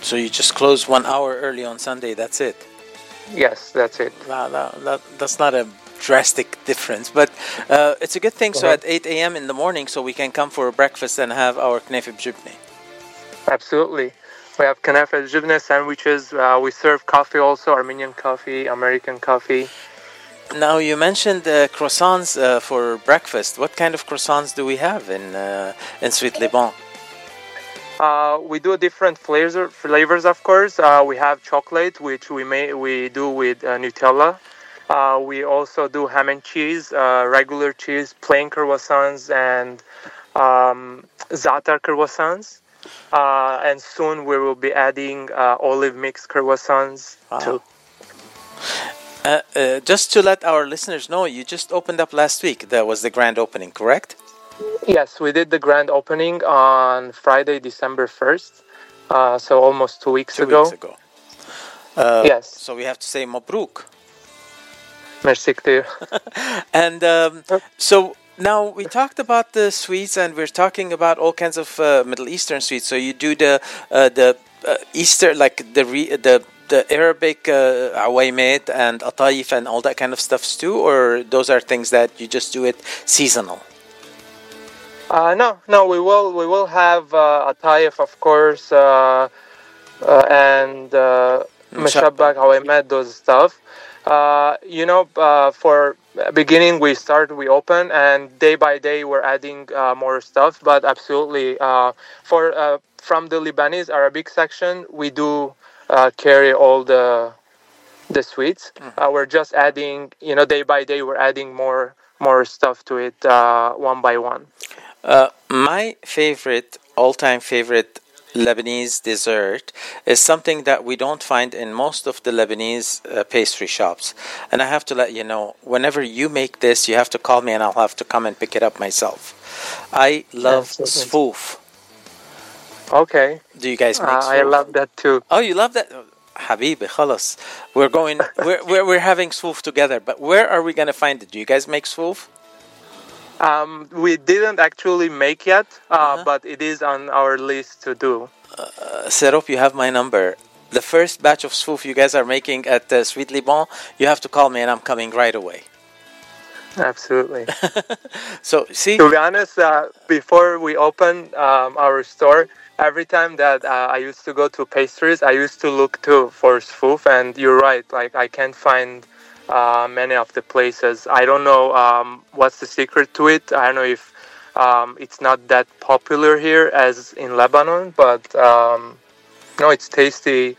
So you just close one hour early on Sunday. That's it. Yes, that's it. Wow, that, that, that's not a drastic difference, but uh, it's a good thing. So at 8 a.m. in the morning, so we can come for breakfast and have our knefe bjibne. Absolutely. We have kanafe jibne sandwiches. Uh, we serve coffee also, Armenian coffee, American coffee. Now you mentioned uh, croissants uh, for breakfast. What kind of croissants do we have in uh, in Sweet Liban? Uh, we do different flavors, flavors of course. Uh, we have chocolate, which we may we do with Nutella. we also do ham and cheese, regular cheese, plain croissants, and um, za'atar croissants. Uh, and soon we will be adding uh, olive mix croissants too. Uh, uh, just to let our listeners know, you just opened up last week. That was the grand opening, correct? Yes, we did the grand opening on Friday, December 1st. Uh, so almost two weeks Two ago. weeks ago. Uh, Yes. So we have to say Mabruk. Merci to you. And um, so now we talked about the sweets, and we're talking about all kinds of uh, Middle Eastern sweets. So you do the uh, the uh, Easter, like the re- the the Arabic uh, and ataif and all that kind of stuffs too, or those are things that you just do it seasonal. Uh, no, no, we will we will have uh, Atayef, of course, uh, uh, and uh, Meshabbak, how I met those stuff. Uh, you know, uh, for beginning we start, we open, and day by day we're adding uh, more stuff. But absolutely, uh, for uh, from the Lebanese Arabic section, we do uh, carry all the the sweets. Uh, we're just adding, you know, day by day we're adding more more stuff to it, uh, one by one. Uh, my favorite, all-time favorite Lebanese dessert is something that we don't find in most of the Lebanese uh, pastry shops. And I have to let you know, whenever you make this, you have to call me and I'll have to come and pick it up myself. I love spoof. Okay. Do you guys make Uh, I love that too. Oh, you love that? Habibi, khalas. We're going, we're, we're, we're having spoof together, but where are we going to find it? Do you guys make spoof? Um, we didn't actually make yet, uh, Uh-huh. but it is on our list to do. uh, Serop, you have my number. The first batch of spoof you guys are making at uh, Sweet Liban, you have to call me and I'm coming right away. Absolutely. So, see? to be honest, uh, before we opened um, our store, every time that uh, I used to go to pastries, I used to look too for spoof. And you're right, like I can't find uh, many of the places. I don't know um, what's the secret to it. I don't know if um, it's not that popular here as in Lebanon, but um, no, it's tasty.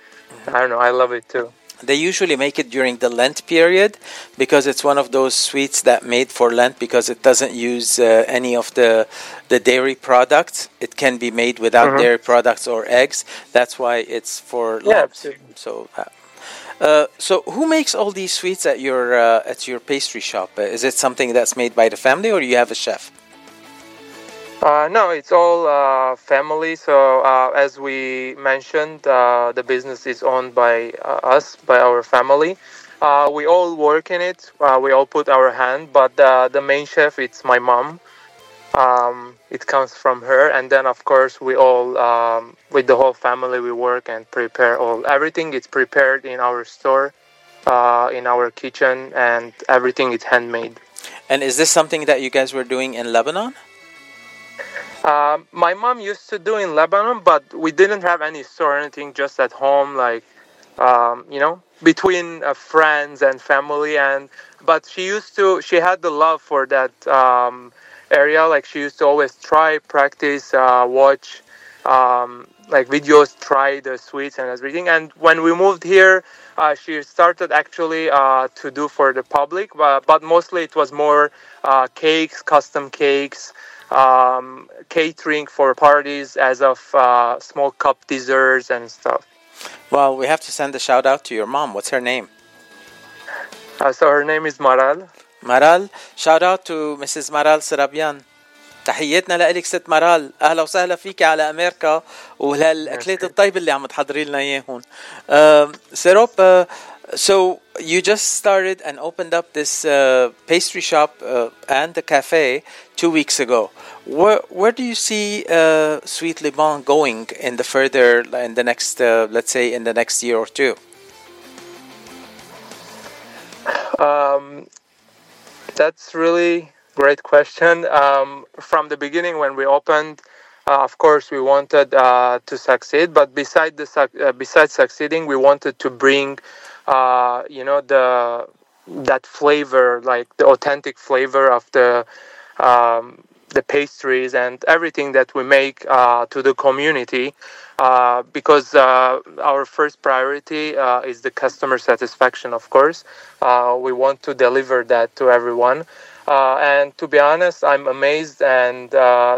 I don't know. I love it too. They usually make it during the Lent period because it's one of those sweets that made for Lent because it doesn't use uh, any of the the dairy products. It can be made without Mhm. dairy products or eggs. That's why it's for Yeah, Lent. So, uh, uh, so who makes all these sweets at your uh, at your pastry shop? Uh, Is it something that's made by the family or you have a chef? Uh, no, it's all uh, family. So uh, as we mentioned, uh, the business is owned by us, by our family. We all work in it. We all put our hand, but the main chef, it's my mom. Um, it comes from her, and then of course we all, um, with the whole family, we work and prepare all. Everything it's prepared in our store, uh, in our kitchen, and everything is handmade. And is this something that you guys were doing in Lebanon? Um, my mom used to do in Lebanon, but we didn't have any store or anything, just at home, like, um, you know, between uh, friends and family. And but she used to, she had the love for that um, area. Like she used to always try, practice, uh, watch, um, like videos, try the sweets and everything. And when we moved here, uh, she started actually uh, to do for the public, but, but mostly it was more uh, cakes, custom cakes, um, catering for parties as of uh, small cup desserts and stuff. Well, we have to send a shout out to your mom. What's her name? Uh, so her name is Maral. Maral, shout out to Mrs. Maral Sarabian. تحياتنا لك ست مرال اهلا وسهلا فيك على امريكا وهالاكلات الطيبه اللي عم تحضري لنا اياهم um, Serop, uh, so you just started and opened up this uh, pastry shop uh, and the cafe two weeks ago where, where do you see uh, Sweet Liban going in the further in the next uh, let's say in the next year or two Um, that's really great question. Um, from the beginning, when we opened, uh, of course, we wanted uh, to succeed. But beside the uh, besides succeeding, we wanted to bring, uh, you know, the that flavor, like the authentic flavor of the um, the pastries and everything that we make uh, to the community. Uh, because uh, our first priority uh, is the customer satisfaction, of course. Uh, we want to deliver that to everyone. Uh, and to be honest, I'm amazed and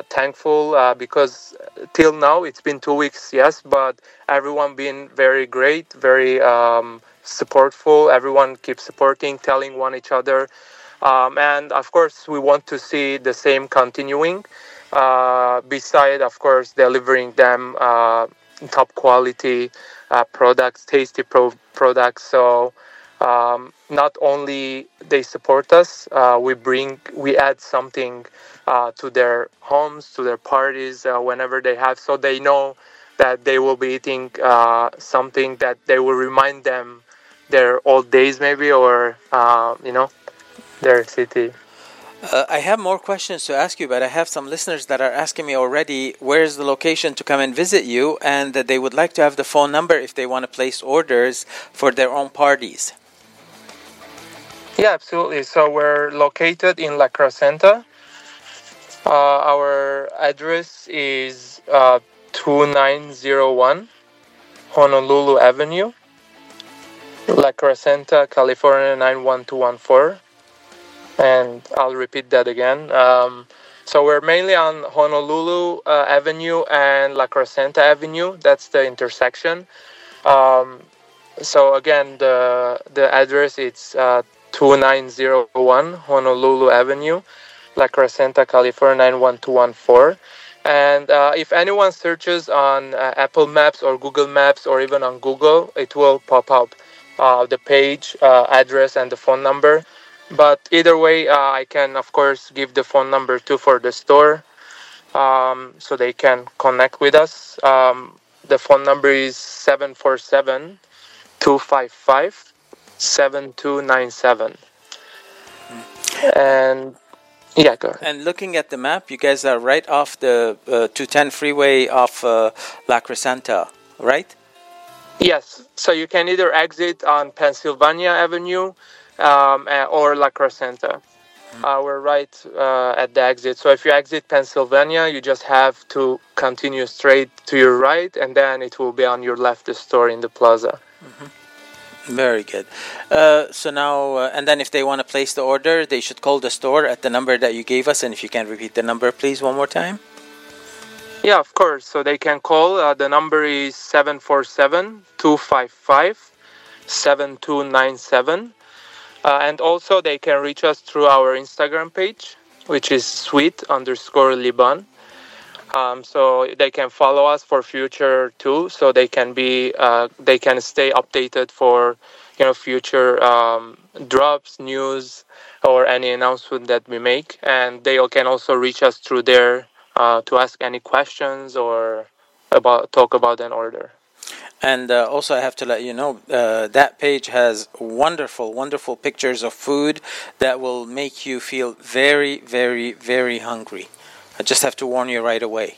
thankful because till now it's been two weeks, yes, but everyone been very great, very um, supportful. Everyone keeps supporting, telling one each other, um, and of course we want to see the same continuing. Uh, beside, of course, delivering them uh, top quality uh, products, tasty pro- products. So um, not only they support us, uh, we bring, we add something uh, to their homes, to their parties, uh, whenever they have, so they know that they will be eating something that they will remind them their old days, maybe, or you know, their city. Uh, I have more questions to ask you, but I have some listeners that are asking me already where's the location to come and visit you, and that they would like to have the phone number if they want to place orders for their own parties. Yeah, absolutely. So we're located in La Crescenta. Uh, our address is uh, 2901 Honolulu Avenue, La Crescenta, California 91214. And I'll repeat that again. Um, so we're mainly on Honolulu uh, Avenue and La Crescenta Avenue. That's the intersection. Um, so again, the the address is uh, 2901 Honolulu Avenue, La Crescenta, California 91214. And uh, if anyone searches on uh, Apple Maps or Google Maps or even on Google, it will pop up uh, the page, address, and the phone number. But either way, uh, I can, of course, give the phone number too for the store um, so they can connect with us. Um, the phone number is 747 255 7297. And yeah, go ahead. And looking at the map, you guys are right off the uh, 210 freeway off uh, La Crescenta, right? Yes, so you can either exit on Pennsylvania Avenue um, uh, or La Crescenta. Uh, we're right uh, at the exit. So if you exit Pennsylvania, you just have to continue straight to your right, and then it will be on your left, the store in the plaza. Very good. Uh, so now, uh, and then if they want to place the order, they should call the store at the number that you gave us. And if you can repeat the number, please, one more time. Yeah, of course. So they can call. Uh, the number is 747 255 7297. Uh, and also, they can reach us through our Instagram page, which is sweet underscore Liban. Um, so they can follow us for future too. So they can be, uh, they can stay updated for, you know, future um, drops, news, or any announcement that we make. And they can also reach us through there uh, to ask any questions or about talk about an order. And uh, also, I have to let you know uh, that page has wonderful, wonderful pictures of food that will make you feel very, very, very hungry. I just have to warn you right away.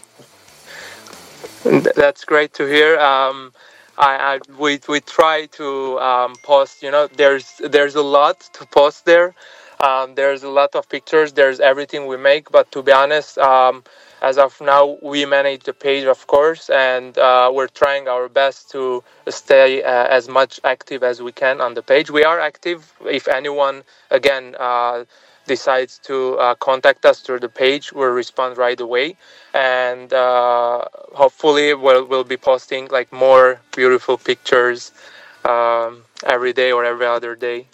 That's great to hear. Um, I, I we we try to um, post. You know, there's there's a lot to post there. Um, there's a lot of pictures. There's everything we make. But to be honest, um, as of now, we manage the page, of course, and uh, we're trying our best to stay uh, as much active as we can on the page. We are active. If anyone, again. Uh, decides to uh, contact us through the page, we'll respond right away. And uh, hopefully, we'll, we'll be posting like more beautiful pictures um, every day or every other day.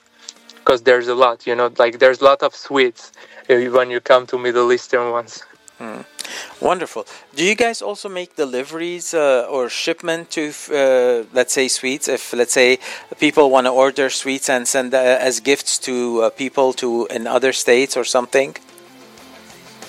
Because there's a lot, you know, like there's a lot of sweets uh, when you come to Middle Eastern ones. Hmm. Wonderful. Do you guys also make deliveries uh, or shipment to, uh, let's say, sweets? If let's say people want to order sweets and send uh, as gifts to uh, people to in other states or something.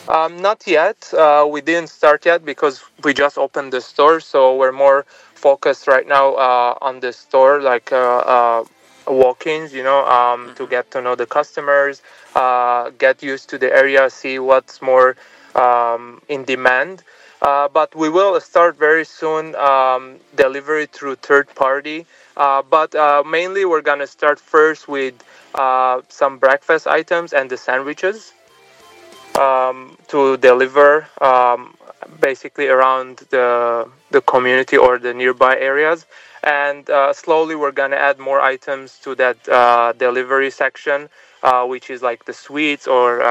Um, not yet. Uh, we didn't start yet because we just opened the store, so we're more focused right now uh, on the store, like uh, uh, walk-ins, you know, um, to get to know the customers, uh, get used to the area, see what's more um, in demand. Uh, but we will start very soon um, delivery through third party. Uh, but uh, mainly, we're gonna start first with uh, some breakfast items and the sandwiches um, to deliver um, basically around the the community or the nearby areas. and uh, slowly we're gonna add more items to that uh, delivery section, which is like the sweets or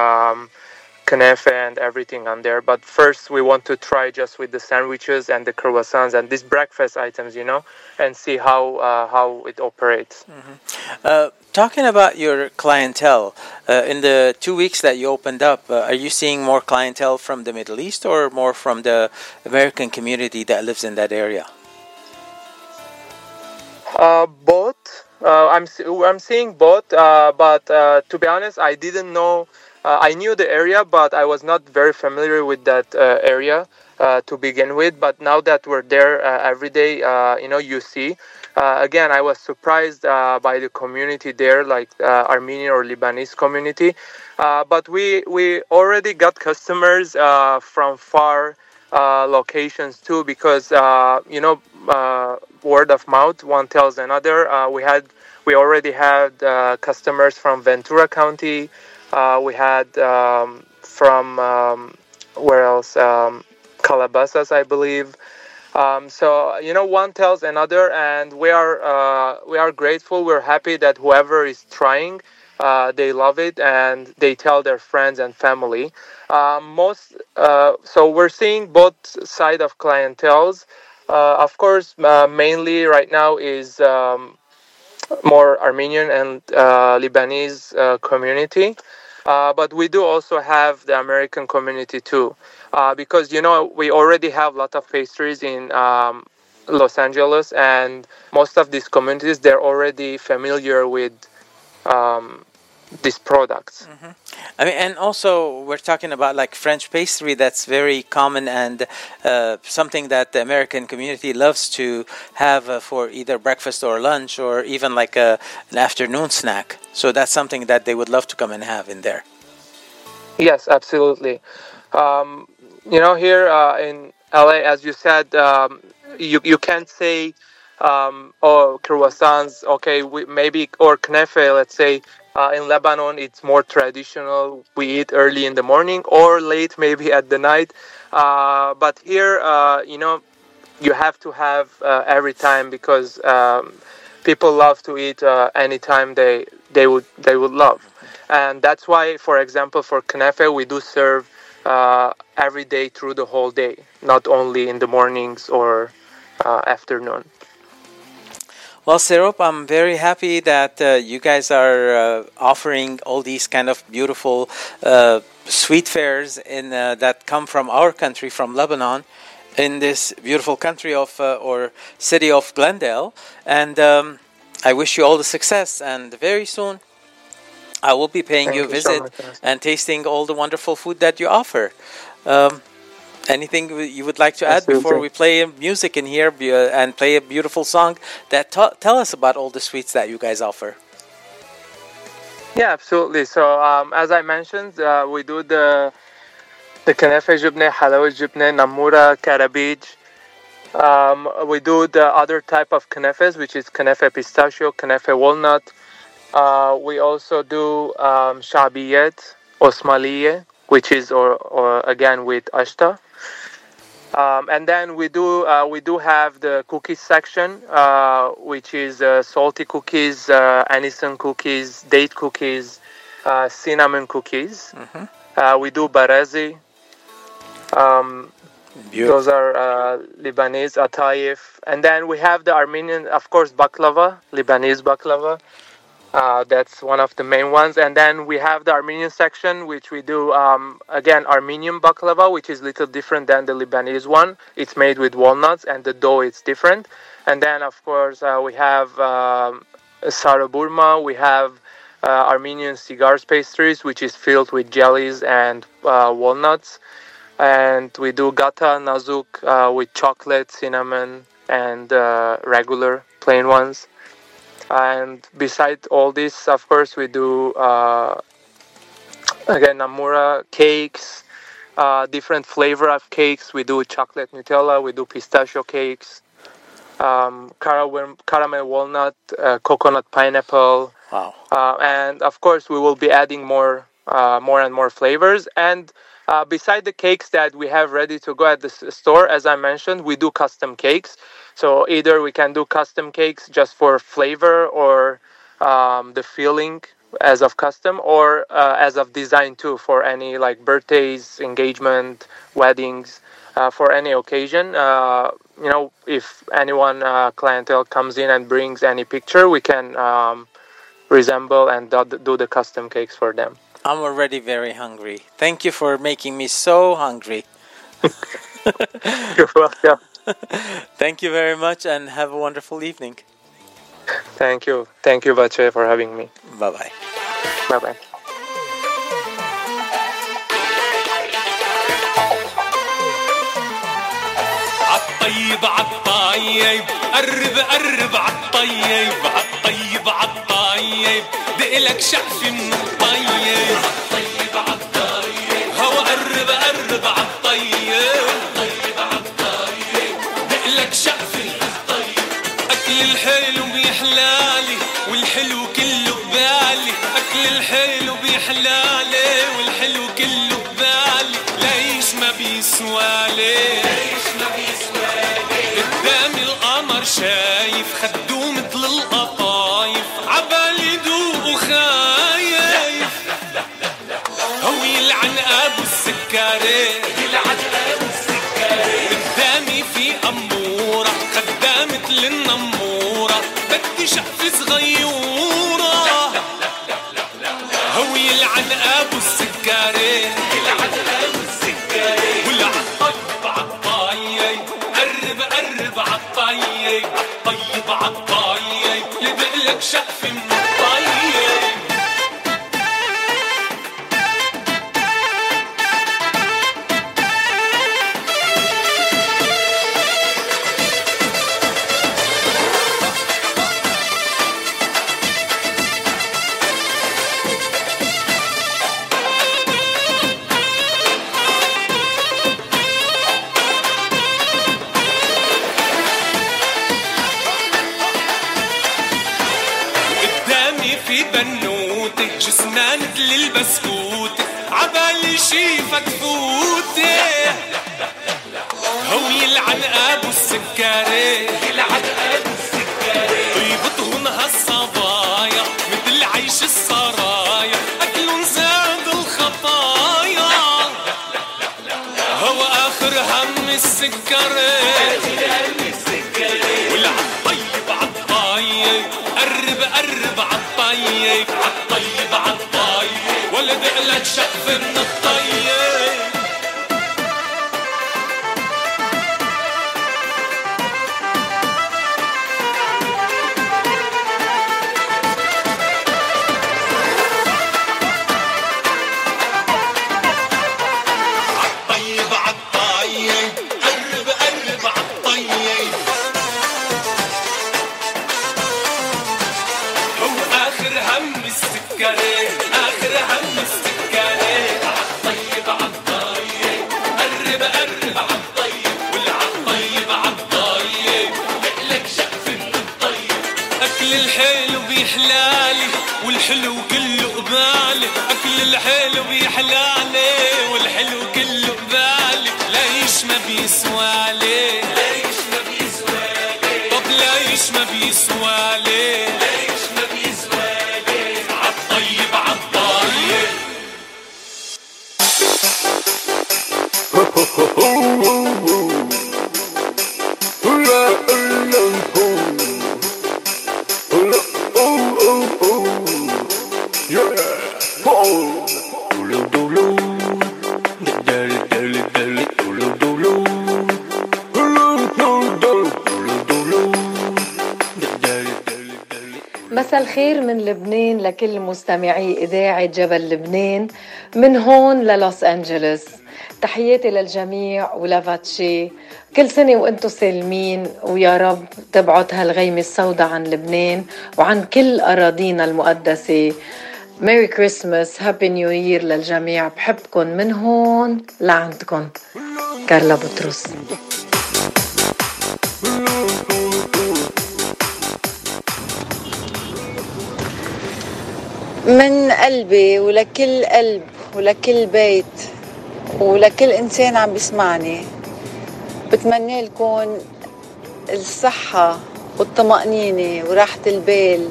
knefe and everything on there. But first, we want to try just with the sandwiches and the croissants and these breakfast items, you know, and see how uh, how it operates. Uh, talking about your clientele, uh, in the two weeks that you opened up, uh, are you seeing more clientele from the Middle East or more from the American community that lives in that area? Uh, both. Uh, I'm I'm seeing both, uh, but uh, to be honest, I didn't know. Uh, I knew the area, but I was not very familiar with that uh, area uh, to begin with. But now that we're there uh, every day, uh, you know, you see. Uh, again, I was surprised by the community there, like Armenian or Lebanese community. But we we already got customers from far locations too, because you know, word of mouth, one tells another. We had we already had customers from Ventura County. Uh, we had um, from um, where else? Um, Calabasas, I believe. Um, so you know, one tells another, and we are uh, we are grateful. We're happy that whoever is trying, uh, they love it, and they tell their friends and family. Um, most uh, so we're seeing both side of clientels. Uh, of course, uh, mainly right now is um, more Armenian and uh, Lebanese uh, community. Uh, but we do also have the American community too, because you know we already have a lot of pastries in um, Los Angeles, and most of these communities they're already familiar with um, these products. I mean, and also we're talking about like French pastry that's very common and uh, something that the American community loves to have uh, for either breakfast or lunch or even like a, an afternoon snack. So that's something that they would love to come and have in there. Yes, absolutely. Um, you know, here uh, in LA, as you said, um, you you can't say, um, oh, croissants. Okay, we, maybe or knefe. Let's say uh, in Lebanon, it's more traditional. We eat early in the morning or late, maybe at the night. Uh, but here, uh, you know, you have to have uh, every time because um, people love to eat uh, anytime they they would they would love, and that's why, for example, for knefe, we do serve uh, every day through the whole day, not only in the mornings or afternoon. Well, Serop, I'm very happy that uh, you guys are uh, offering all these kind of beautiful uh, sweet fairs in uh, that come from our country, from Lebanon, in this beautiful country of uh, or city of Glendale. And um, I wish you all the success. And very soon, I will be paying Thank you a so visit much, and tasting all the wonderful food that you offer. Um, anything you would like to add before we play music in here uh, and play a beautiful song that tell us about all the sweets that you guys offer? Yeah, absolutely. So um, as I mentioned, uh, we do the the knefe jubne, halawa jubne, namura, karabij. Um, we do the other type of knefes, which is knefe pistachio, knefe walnut. Uh, we also do um, shabiyet, osmaliye, which is or, or again with ashta. Um, and then we do uh, we do have the cookies section, uh, which is uh, salty cookies, uh, anison cookies, date cookies, uh, cinnamon cookies. Uh, we do barazi. Um, those are uh, Lebanese atayif, and then we have the Armenian, of course, baklava, Lebanese baklava. Uh, that's one of the main ones. And then we have the Armenian section, which we do um, again Armenian baklava, which is little different than the Lebanese one. It's made with walnuts, and the dough is different. And then, of course, uh, we have um, saraburma. We have uh, Armenian cigars pastries, which is filled with jellies and uh, walnuts. And we do gata nazuk uh, with chocolate, cinnamon, and uh, regular plain ones. And beside all this, of course, we do uh, again namura cakes, uh, different flavor of cakes. We do chocolate Nutella, we do pistachio cakes, um, caramel, caramel walnut, uh, coconut pineapple. Wow. Uh, and of course, we will be adding more, uh, more and more flavors. And uh, beside the cakes that we have ready to go at the store, as I mentioned, we do custom cakes. So either we can do custom cakes just for flavor or um, the feeling as of custom or uh, as of design too for any like birthdays, engagement, weddings, uh, for any occasion. Uh, you know, if anyone uh, clientele comes in and brings any picture, we can um, resemble and do, do the custom cakes for them. I'm already very hungry. Thank you for making me so hungry. You're welcome. Thank you very much and have a wonderful evening. Thank you. Thank you, Bache, for having me. Bye bye. Bye bye. عالطيب عالطيب قرب قرب عالطيب عالطيب عالطيب دقلك شقف من الطيب بيحلالي والحلو كله ببالي. أكل الحلو بيحلالي والحلو كله ببالي. ليش ما بيسوالي. ليش ما بيسوالي قدامي القمر شايف خدوه مثل القطايف. عبالي دوق وخايف. هو يلعن أبو السكري. شقف ابو السكري. يلعن ابو السكري. طيبتهن هالصبايا مثل عيش السرايا. اكلهم زاد الخطايا. هو آخر هم السكري. والعطيب عالطيب قرب قرب عالطيب عالطيب عالطيب ولا دقلك شقف من لبنان لكل مستمعي إذاعة جبل لبنان من هون للوس أنجلوس تحياتي للجميع ولافاتشي كل سنة وأنتم سالمين ويا رب تبعد هالغيمة السوداء عن لبنان وعن كل أراضينا المقدسة. ميري كريسماس هابي نيو يير للجميع. بحبكم من هون لعندكم كارلا بطرس. من قلبي ولكل قلب ولكل بيت ولكل إنسان عم بيسمعني. بتمنى لكم الصحة والطمأنينة وراحة البال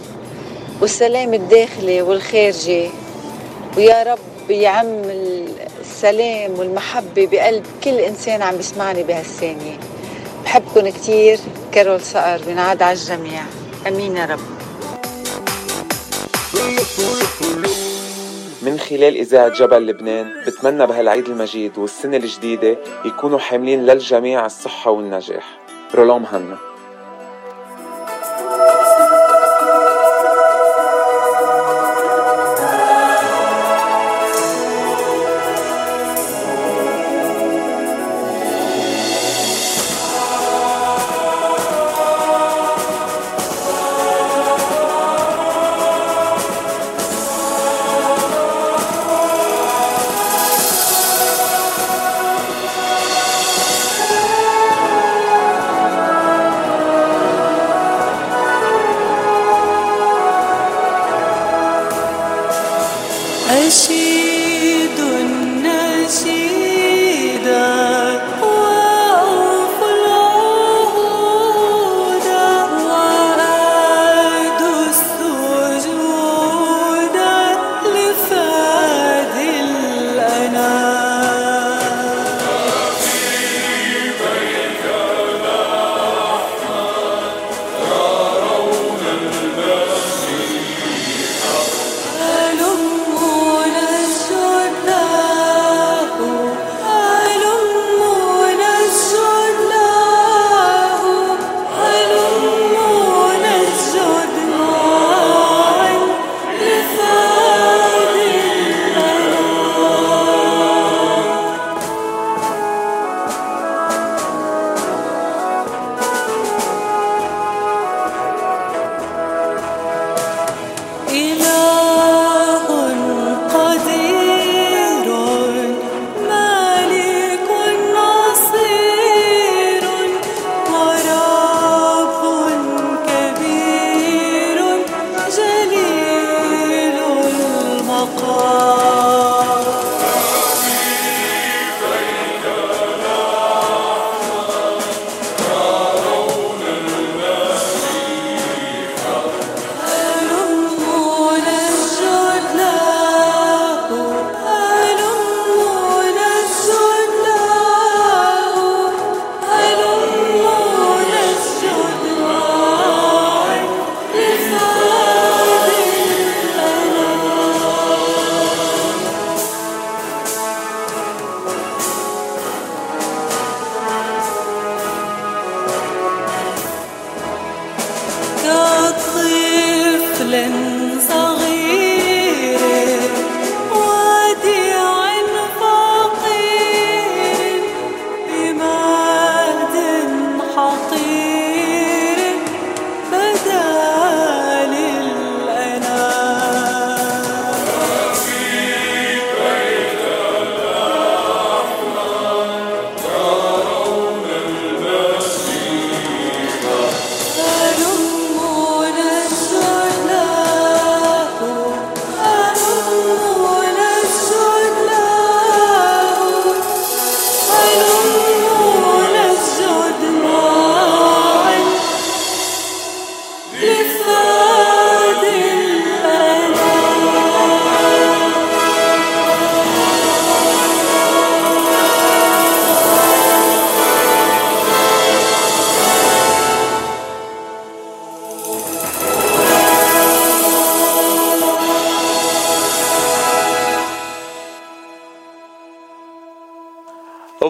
والسلام الداخلي والخارجي. ويا رب يعم السلام والمحبة بقلب كل إنسان عم بيسمعني بهالثانية. بحبكن كتير كارول صقر بنعاد على الجميع. أمين يا رب. من خلال إذاعة جبل لبنان بتمنى بهالعيد المجيد والسنة الجديدة يكونوا حاملين للجميع الصحة والنجاح. رولوم هنا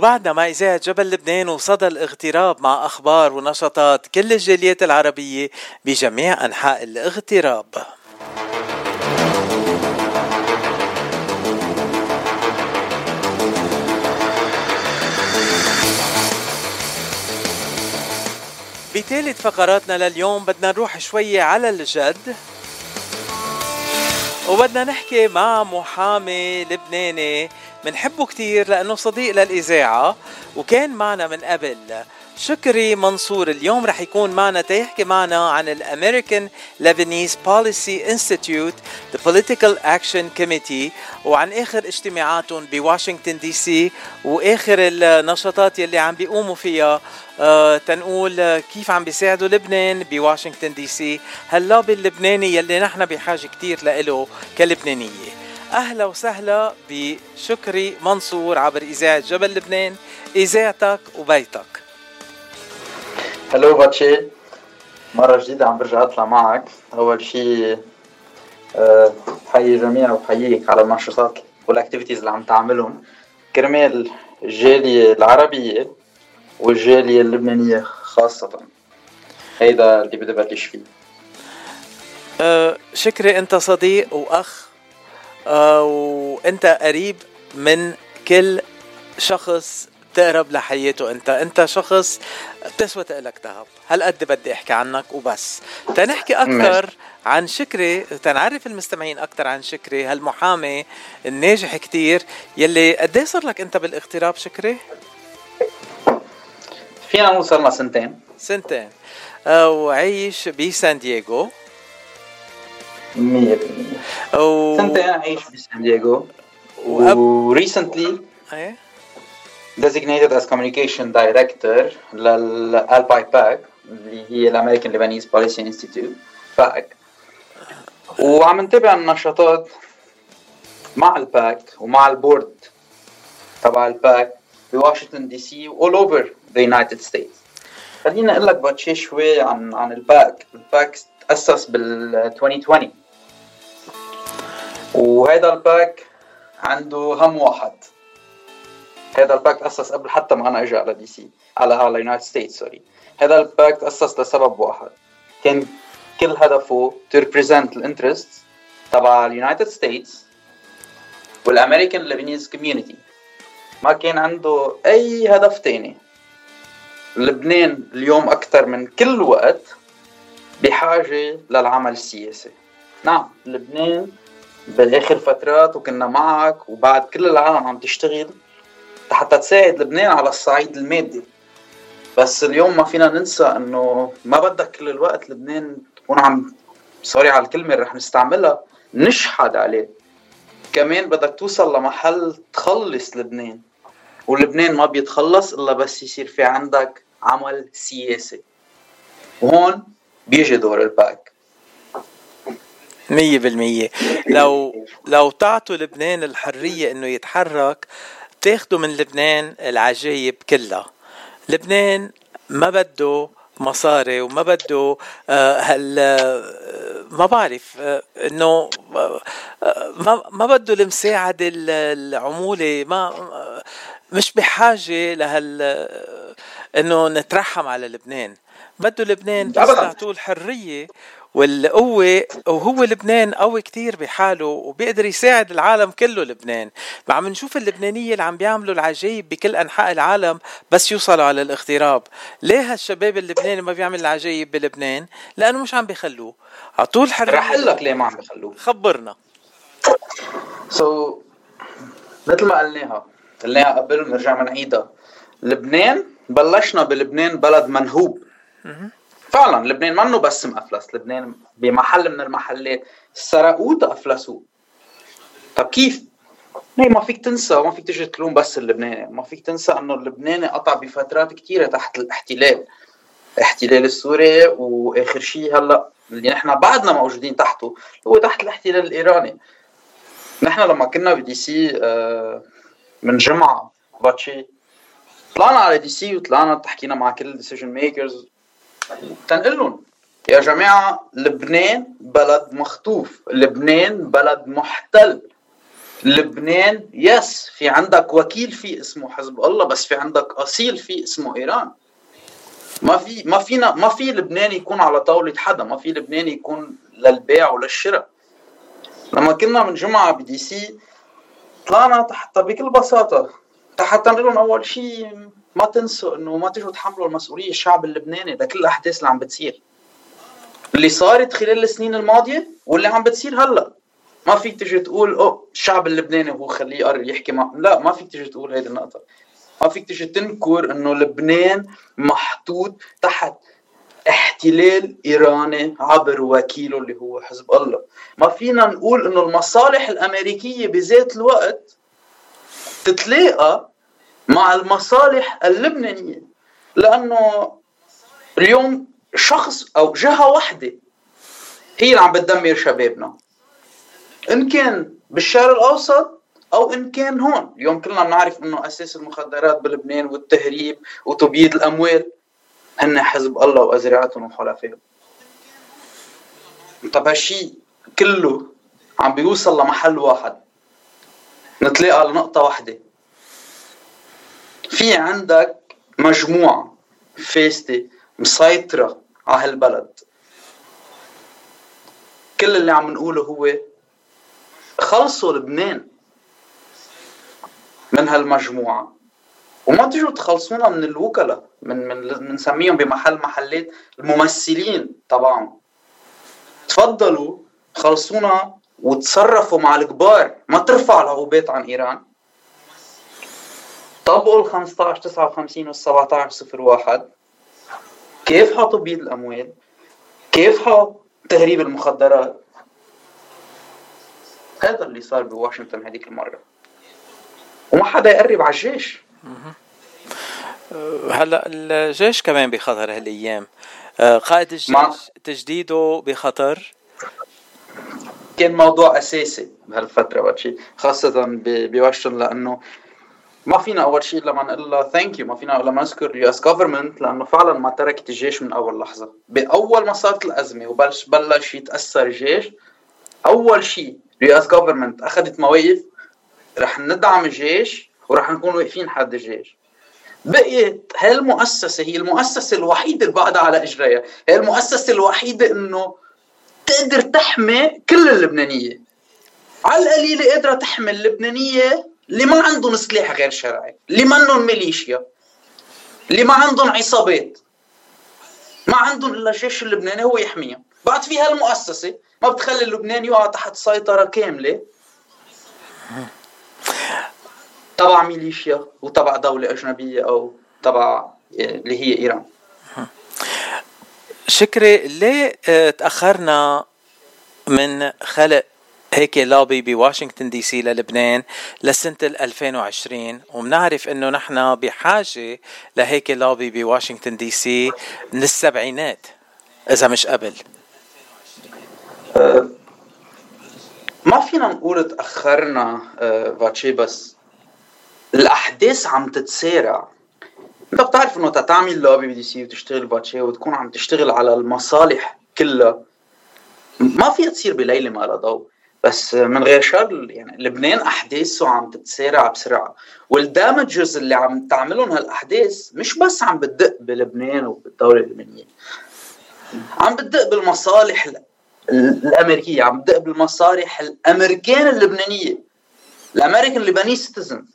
وبعدنا مع إذاعة جبل لبنان وصدى الاغتراب مع أخبار ونشاطات كل الجاليات العربية بجميع أنحاء الاغتراب. بثالث فقراتنا لليوم بدنا نروح شوية على الجد. وبدنا نحكي مع محامي لبناني منحبه كتير لأنه صديق للإذاعة وكان معنا من قبل شكري منصور. اليوم رح يكون معنا تيحكي معنا عن ال American Lebanese Policy Institute The Political Action Committee وعن آخر اجتماعاتهم بواشنطن دي سي وآخر النشاطات يلي عم بيقوموا فيها. آه تنقول كيف عم بيساعدوا لبنان بواشنطن دي سي. هاللوبي اللبناني يلي نحن بحاجة كتير لإله كلبنانية. أهلا وسهلا بشكري منصور عبر إذاعة جبل لبنان إذاعتك وبيتك. هلو باتشي مرة جديدة عم برجع أطلع معك. أول شيء أه بحيي الجميع وبحييك على النشاطات والاكتيفيتيز اللي عم تعملهم. كرمال الجالية العربية والجالية اللبنانية خاصة. هيدا اللي بدي بلش فيه. أه شكري أنت صديق وأخ وانت قريب من كل شخص تقرب لحياته. انت انت شخص بتسوى لك ذهب. هالقد بدي احكي عنك وبس. تنحكي أكثر عن شكري تنعرف المستمعين أكثر عن شكري هالمحامي الناجح كتير. يلي قد إيه صار لك أنت بالاغتراب شكري؟ فينا نقول صار لنا سنتين سنتين. آه، وعيش بسان دييغو. 100% و... سنتين عايش بسان دييغو. و recently إيه؟ designated as communication director لل ALPI PAC اللي هي ال American Lebanese Policy Institute PAC وعم نتابع النشاطات مع ال PAC ومع ال board تبع ال PAC بواشنطن DC و all over the United States. خليني أقول لك باتشي شوي عن عن ال PAC ال PAC تأسس بال 2020 وهيدا ال PAC عنده هم واحد. هذا ال PAC تأسس قبل حتى ما أنا أجي على DC على على United States sorry هذا ال PAC تأسس لسبب واحد. كان كل هدفه to represent ال interest تبع ال United States والأمريكان لبنيز كوميونتي ما كان عنده أي هدف تاني. لبنان اليوم أكثر من كل وقت بحاجة للعمل السياسي. نعم لبنان بالآخر فترات وكنا معك وبعد كل العالم عم تشتغل حتى تساعد لبنان على الصعيد المادي. بس اليوم ما فينا ننسى إنه ما بدك كل الوقت لبنان تكون عم sorry على الكلمة اللي رح نستعملها نشحد عليه. كمان بدك توصل لمحل تخلص لبنان. ولبنان ما بيتخلص إلا بس يصير في عندك عمل سياسي. وهون بيجي دور ال PAC. مية بالمية. لو لو تعطوا لبنان الحرية إنه يتحرك تاخدوا من لبنان العجايب كلها. لبنان ما بده مصاري وما بده آه، هال آه، ما بعرف آه، إنه ما ما بده المساعدة العمولة. ما مش بحاجة لهال إنه نترحم على لبنان. بده لبنان بس تعطوه الحرية والقوة وهو لبنان قوي كتير بحاله وبيقدر يساعد العالم كله لبنان. عم نشوف اللبنانية اللي عم بيعملوا العجايب بكل أنحاء العالم بس يوصلوا على الاغتراب. ليه هالشباب اللبناني ما بيعمل العجايب بلبنان؟ لأنه مش عم بيخلوه. عطول الحرية. رح أقول لك ليه ما عم بيخلوه. خبرنا. سو so, مثل ما قلناها قلناها قبل بنرجع بنعيدها لبنان بلشنا بلبنان بلد منهوب. فعلا لبنان منه بس مأفلس لبنان بمحل من المحلات سرقوه تأفلسوه. طب كيف؟ ما فيك تنسى وما فيك تجي تلوم بس اللبناني. ما فيك تنسى إنه اللبناني قطع بفترات كثيره تحت الاحتلال. الاحتلال السوري وآخر شيء هلأ اللي نحن بعدنا موجودين تحته هو تحت الاحتلال الإيراني. نحن لما كنا ب DC آه، من جمعة باتشي طلعنا على DC وطلعنا تحكينا مع كل ال decision makers تنقل لهم يا جماعة لبنان بلد مخطوف. لبنان بلد محتل. لبنان يس في عندك وكيل في اسمه حزب الله بس في عندك أصيل في اسمه إيران. ما في ما فينا ما في لبنان يكون على طاولة حدا. ما في لبنان يكون للبيع وللشراء. لما كنا من جمعة بدي سي طلعنا تحت بكل بساطة حتى نقول أول شيء ما تنسوا إنه ما تيجوا تحملوا المسؤولية الشعب اللبناني لكل الأحداث اللي عم بتصير. اللي صارت خلال السنين الماضية واللي عم بتصير هلأ. ما فيك تجي تقول أوه الشعب اللبناني هو خليه يقرر يحكي مع لا ما فيك تجي تقول هيدي النقطة. ما فيك تيجي تنكر إنه لبنان محطوط تحت احتلال إيراني عبر وكيله اللي هو حزب الله. ما فينا نقول إنه المصالح الأمريكية بذات الوقت تتلاقى مع المصالح اللبنانية. لأنه اليوم شخص أو جهة واحدة هي اللي عم بتدمر شبابنا. إن كان بالشرق الأوسط أو إن كان هون. اليوم كلنا بنعرف إنه أساس المخدرات بلبنان والتهريب وتبييض الأموال هن حزب الله وأزرعتهم وحلفائهم. طب هالشيء كله عم بيوصل لمحل واحد. نتلاقى على نقطة واحدة. في عندك مجموعة فاسدة مسيطرة على هالبلد. كل اللي عم نقوله هو خلصوا لبنان من هالمجموعة. وما تجوا تخلصونا من الوكلاء من من بنسميهم بمحل محلات الممثلين تبعهم. تفضلوا خلصونا وتصرفوا مع الكبار. ما ترفعوا العقوبات عن إيران. طبقوا ال 15 59 وال 17 01 كيف حطوا بيد الأموال؟ كيف حطوا تهريب المخدرات؟ هذا اللي صار بواشنطن هذيك المرة. وما حدا يقرب على الجيش. هلا الجيش كمان بخطر هالأيام. آه، قائد الجيش تجديده بخطر؟ كان موضوع أساسي بهالفترة شيء خاصة بواشنطن لأنه ما فينا أول شيء لما نقول له thank you ما فينا لما نذكر ال US government لأنه فعلا ما تركت الجيش من أول لحظة. بأول ما صارت الأزمة وبلش بلش يتأثر الجيش أول شيء ال US government أخذت مواقف رح ندعم الجيش ورح نكون واقفين حد الجيش. بقيت هالمؤسسة هي المؤسسة الوحيدة اللي بعدها على إجريها. هي المؤسسة الوحيدة إنه تقدر تحمي كل اللبنانية. على القليلة قادرة تحمي اللبنانية اللي ما عندهم سلاح غير شرعي؟ اللي منهم ميليشيا؟ اللي ما عندهم عصابات؟ ما عندهم إلا الجيش اللبناني هو يحميهم. بعد في هالمؤسسة ما بتخلي اللبنان يقع تحت سيطرة كاملة. تبع ميليشيا وتبع دولة أجنبية أو تبع اللي هي إيران. شكري ليه آه، تأخرنا ما انخلق هيك لابي بواشنطن DC للبنان لسنة 2020 وبنعرف إنه نحن بحاجة لهيك لابي بواشنطن DC من السبعينات إذا مش قبل. أه ما فينا نقول تأخرنا أه باتشي بس الأحداث عم تتسارع. أنت بتعرف إنه تتعمل lobby ب DC وتشتغل باتشي وتكون عم تشتغل على المصالح كلها. ما فيها تصير بليلة ما لها ضوء. بس من غير شر يعني لبنان أحداثه عم تتسارع بسرعة. وال damages اللي عم تعملهم هالأحداث مش بس عم بتدق بلبنان وبالدوله اللبنانية عم بتدق بالمصالح الأمريكية عم بتدق بالمصالح الأمريكان اللبنانية ال American Lebanese citizens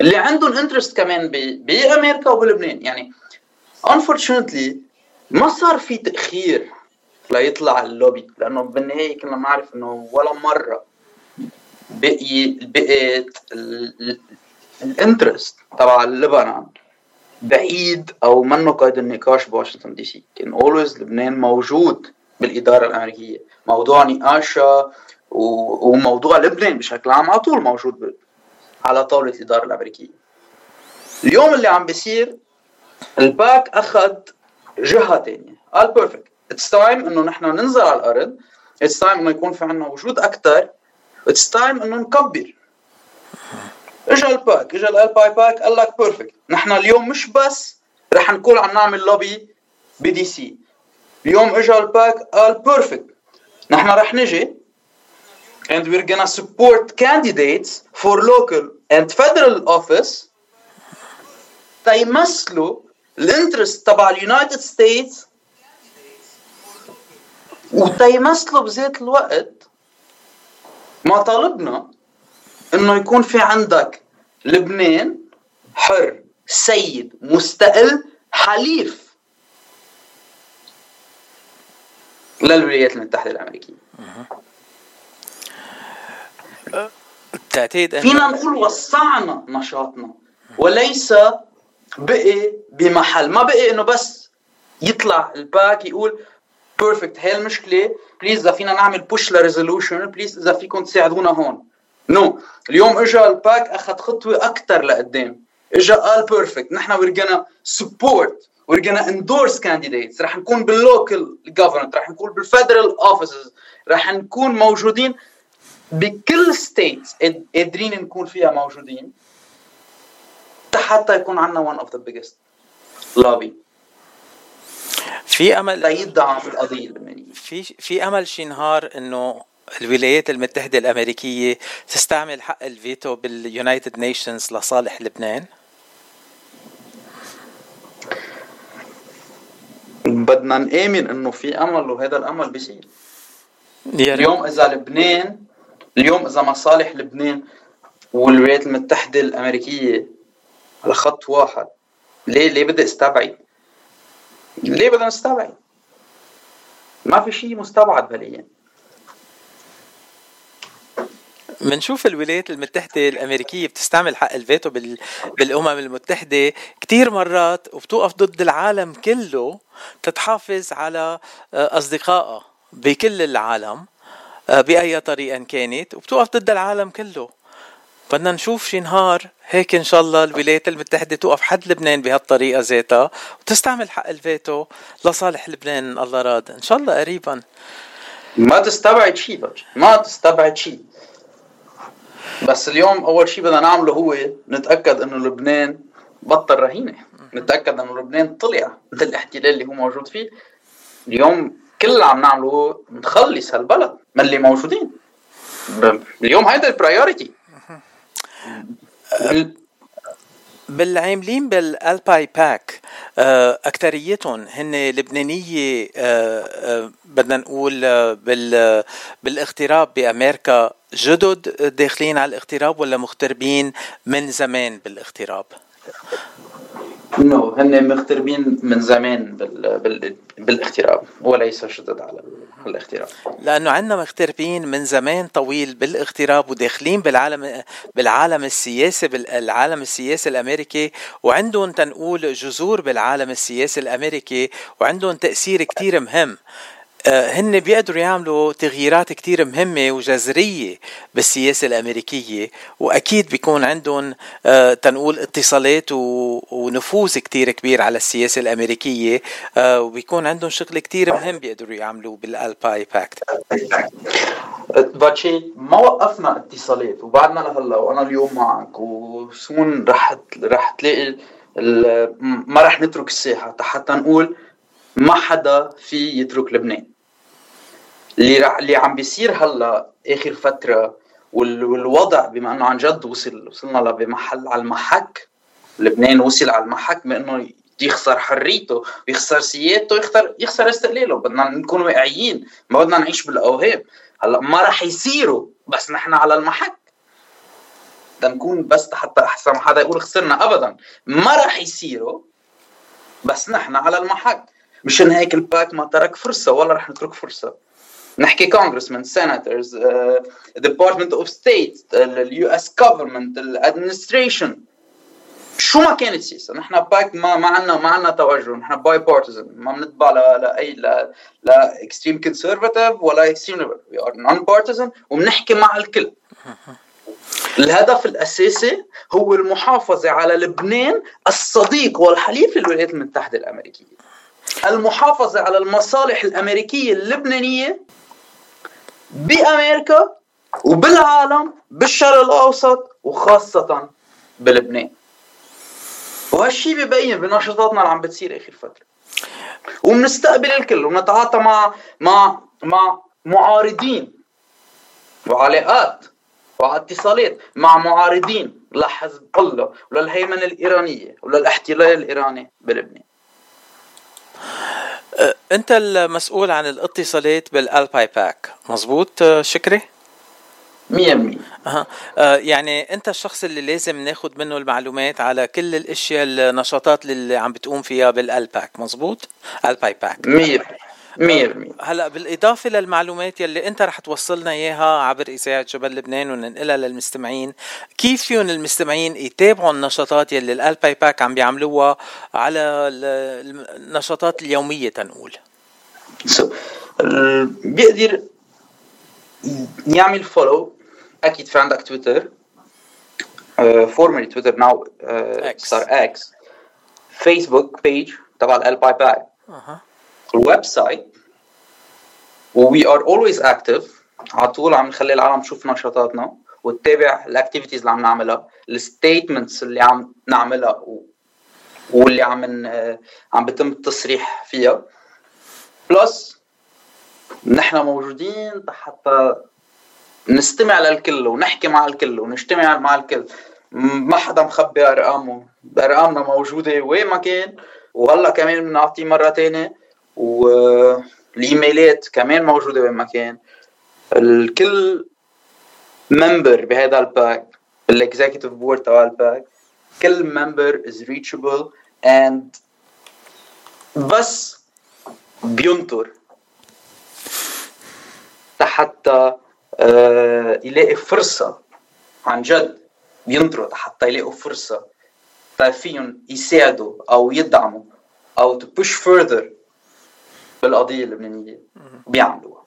اللي عندهم interest كمان بأمريكا وبلبنان. يعني unfortunately ما صار في تأخير ليطلع اللوبي لأنه بالنهاية كنا بنعرف إنه ولا مرة بقي بقيت ال interest تبع لبنان بعيد أو منه قيد النقاش بواشنطن DC. كان always لبنان موجود بالإدارة الأمريكية. موضوع نقاشها وموضوع لبنان بشكل عام على طول موجود على طاولة الإدارة الأمريكية. اليوم اللي عم بيصير ال PAC أخذ جهة تانية. قال perfect it's time إنه نحن ننزل على الأرض. it's time إنه يكون في عندنا وجود أكثر it's time إنه نكبر. اجى ال PAC اجى ال ALPI PAC قال لك perfect نحن اليوم مش بس رح نكون عم نعمل lobby ب DC اليوم اجى ال PAC قال perfect نحن رح نجي. And we're gonna support candidates for local and federal office. تيمثلوا ال interest تبع ال United States وتيمثلوا بذات الوقت. مطالبنا إنه يكون في عندك لبنان حر سيد مستقل حليف. للولايات المتحدة الأمريكية. تعتقد فينا نقول وسعنا نشاطنا وليس بقي بمحل. ما بقي إنه بس يطلع ال PAC يقول perfect هي المشكلة please اذا فينا نعمل push ل resolution please اذا فيكم تساعدونا هون no no. اليوم اجى ال PAC اخذ خطوه أكثر لقدام اجى قال perfect نحن we're gonna support we're gonna endorse candidates. رح نكون بال local government رح نكون بال federal offices رح نكون موجودين بكل states قادرين نكون فيها موجودين حتى يكون عندنا one of the biggest lobby. في أمل ليدعم القضية اللبنانيه في في أمل شي نهار إنه الولايات المتحدة الأمريكية تستعمل حق الفيتو بال United Nations لصالح لبنان؟ بدنا نآمن إنه في أمل وهذا الأمل بيصير اليوم إذا لبنان اليوم إذا مصالح لبنان والولايات المتحدة الأمريكية على خط واحد ليه ليه بدي استبعد؟ ليه بدنا نستبعد؟ ما في شيء مستبعد بهالأيام بنشوف الولايات المتحدة الأمريكية بتستعمل حق الفيتو بال... بالأمم المتحدة كتير مرات وبتوقف ضد العالم كله تتحافظ على آه، أصدقائها بكل العالم آه، بأي طريقة كانت وبتوقف ضد العالم كله بدنا نشوف شي نهار هيك إن شاء الله الولايات المتحدة توقف حد لبنان بهالطريقة ذاتها وتستعمل حق الفيتو لصالح لبنان الله راد. إن شاء الله قريبا. ما تستبعد شيء ما تستبعد شيء بس اليوم أول شيء بدنا نعمله هو نتأكد إنه لبنان بطل رهينة. نتأكد إنه لبنان طلع من الاحتلال اللي هو موجود فيه. اليوم كل اللي عم نعمله هو نخلص هالبلد من اللي موجودين. اليوم هيدا ال priority بالعاملين بالألباي باك آه، أكثريتهم هن لبنانية آه، آه، بدنا نقول بال بالاغتراب بأمريكا جدد داخلين على الاغتراب ولا مغتربين من زمان بالاغتراب؟ انه هن مغتربين من زمان بال... بال... بالاغتراب وليس شدد على الاغتراب. لأنه عندنا مغتربين من زمان طويل بالاغتراب وداخلين بالعالم بالعالم السياسي بالعالم السياسي الأمريكي وعندهم تنقول جذور بالعالم السياسي الأمريكي وعندهم تأثير كتير مهم. هن بيقدروا يعملوا تغييرات كتير مهمة وجذرية بالسياسة الأمريكية وأكيد بيكون عندهم آه، تنقول اتصالات ونفوذ كتير كبير على السياسة الأمريكية آه، وبيكون عندهم شغل كتير مهم بيقدروا يعملوه بالألباي باكت. باتشي ما وقفنا اتصالات وبعدنا لهلا وأنا اليوم معك وسون رح رح تلاقي ما رح نترك الساحة حتى نقول ما حدا في يترك لبنان. اللي رح اللي عم بيصير هلا آخر فترة والوضع بما إنه عن جد وصل وصلنا لبمحل على المحك. لبنان وصل على المحك بانه يخسر حريته ويخسر سيادته يخسر يخسر استقلاله. بدنا نكون واقعيين ما بدنا نعيش بالأوهام. هلا ما رح يصيروا بس نحن على المحك. بدنا نكون بس حتى أحسن حدا يقول خسرنا ابدا. ما رح يصيروا بس نحن على المحك. مشان هيك ال PAC ما ترك فرصة ولا رح نترك فرصة. نحكي congressman senators Department of State ال US government ال administration شو ما كانت سياسه نحن PAC ما ما عندنا ما عندنا توجه. نحن bipartisan ما بنتبع لاي لا لا extreme conservative ولا extreme we are nonpartisan وبنحكي مع الكل. الهدف الأساسي هو المحافظة على لبنان الصديق والحليف للولايات المتحدة الأمريكية. المحافظة على المصالح الأمريكية اللبنانية بأمريكا وبالعالم بالشرق الأوسط وخاصة بلبنان. وهالشي ببين بنشاطاتنا اللي عم بتصير آخر فترة. وبنستقبل الكل ونتعاطى مع مع مع معارضين وعلاقات واتصالات مع معارضين لحزب الله وللهيمنة الإيرانية وللاحتلال الإيراني بلبنان. أنت المسؤول عن الاتصالات بالألباي باك مزبوط أه، شكري؟ 100% أه. يعني أنت الشخص اللي لازم ناخد منه المعلومات على كل الأشياء النشاطات اللي عم بتقوم فيها بالألباك مزبوط ألباي باك. 100% 100% هلأ بالإضافة للمعلومات يلي أنت رح توصلنا إياها عبر إذاعة جبل لبنان وننقلها للمستمعين كيف فيهم المستمعين يتابعوا النشاطات يلي الالباي باك عم بيعملوها على النشاطات اليومية تنقول؟ So, بيقدر يعمل follow أكيد في عندك تويتر formerly تويتر now صار إكس فيسبوك page تبع الالباي باك ال website we are always active على طول عم نخلي العالم تشوف نشاطاتنا وتتابع ال activities اللي عم نعملها ال statements اللي عم نعملها و... واللي عم. عم بيتم التصريح فيها. plus نحن موجودين حتى نستمع للكل ونحكي مع الكل ونجتمع مع الكل. ما حدا مخبي أرقامه. أرقامنا موجودة وين ما كان وهلأ كمان بنعطيه مرة تانية والايميلات كمان موجودة وين ما كان. الكل member بهذا ال PAC ال executive board تبع ال PAC كل member is reachable and بس بينطر. حتى آه يلاقي فرصة عن جد بينطروا حتى يلاقوا فرصة فيهم يساعدوا أو يدعموا أو to push further بالقضية اللبنانية بيعملوها.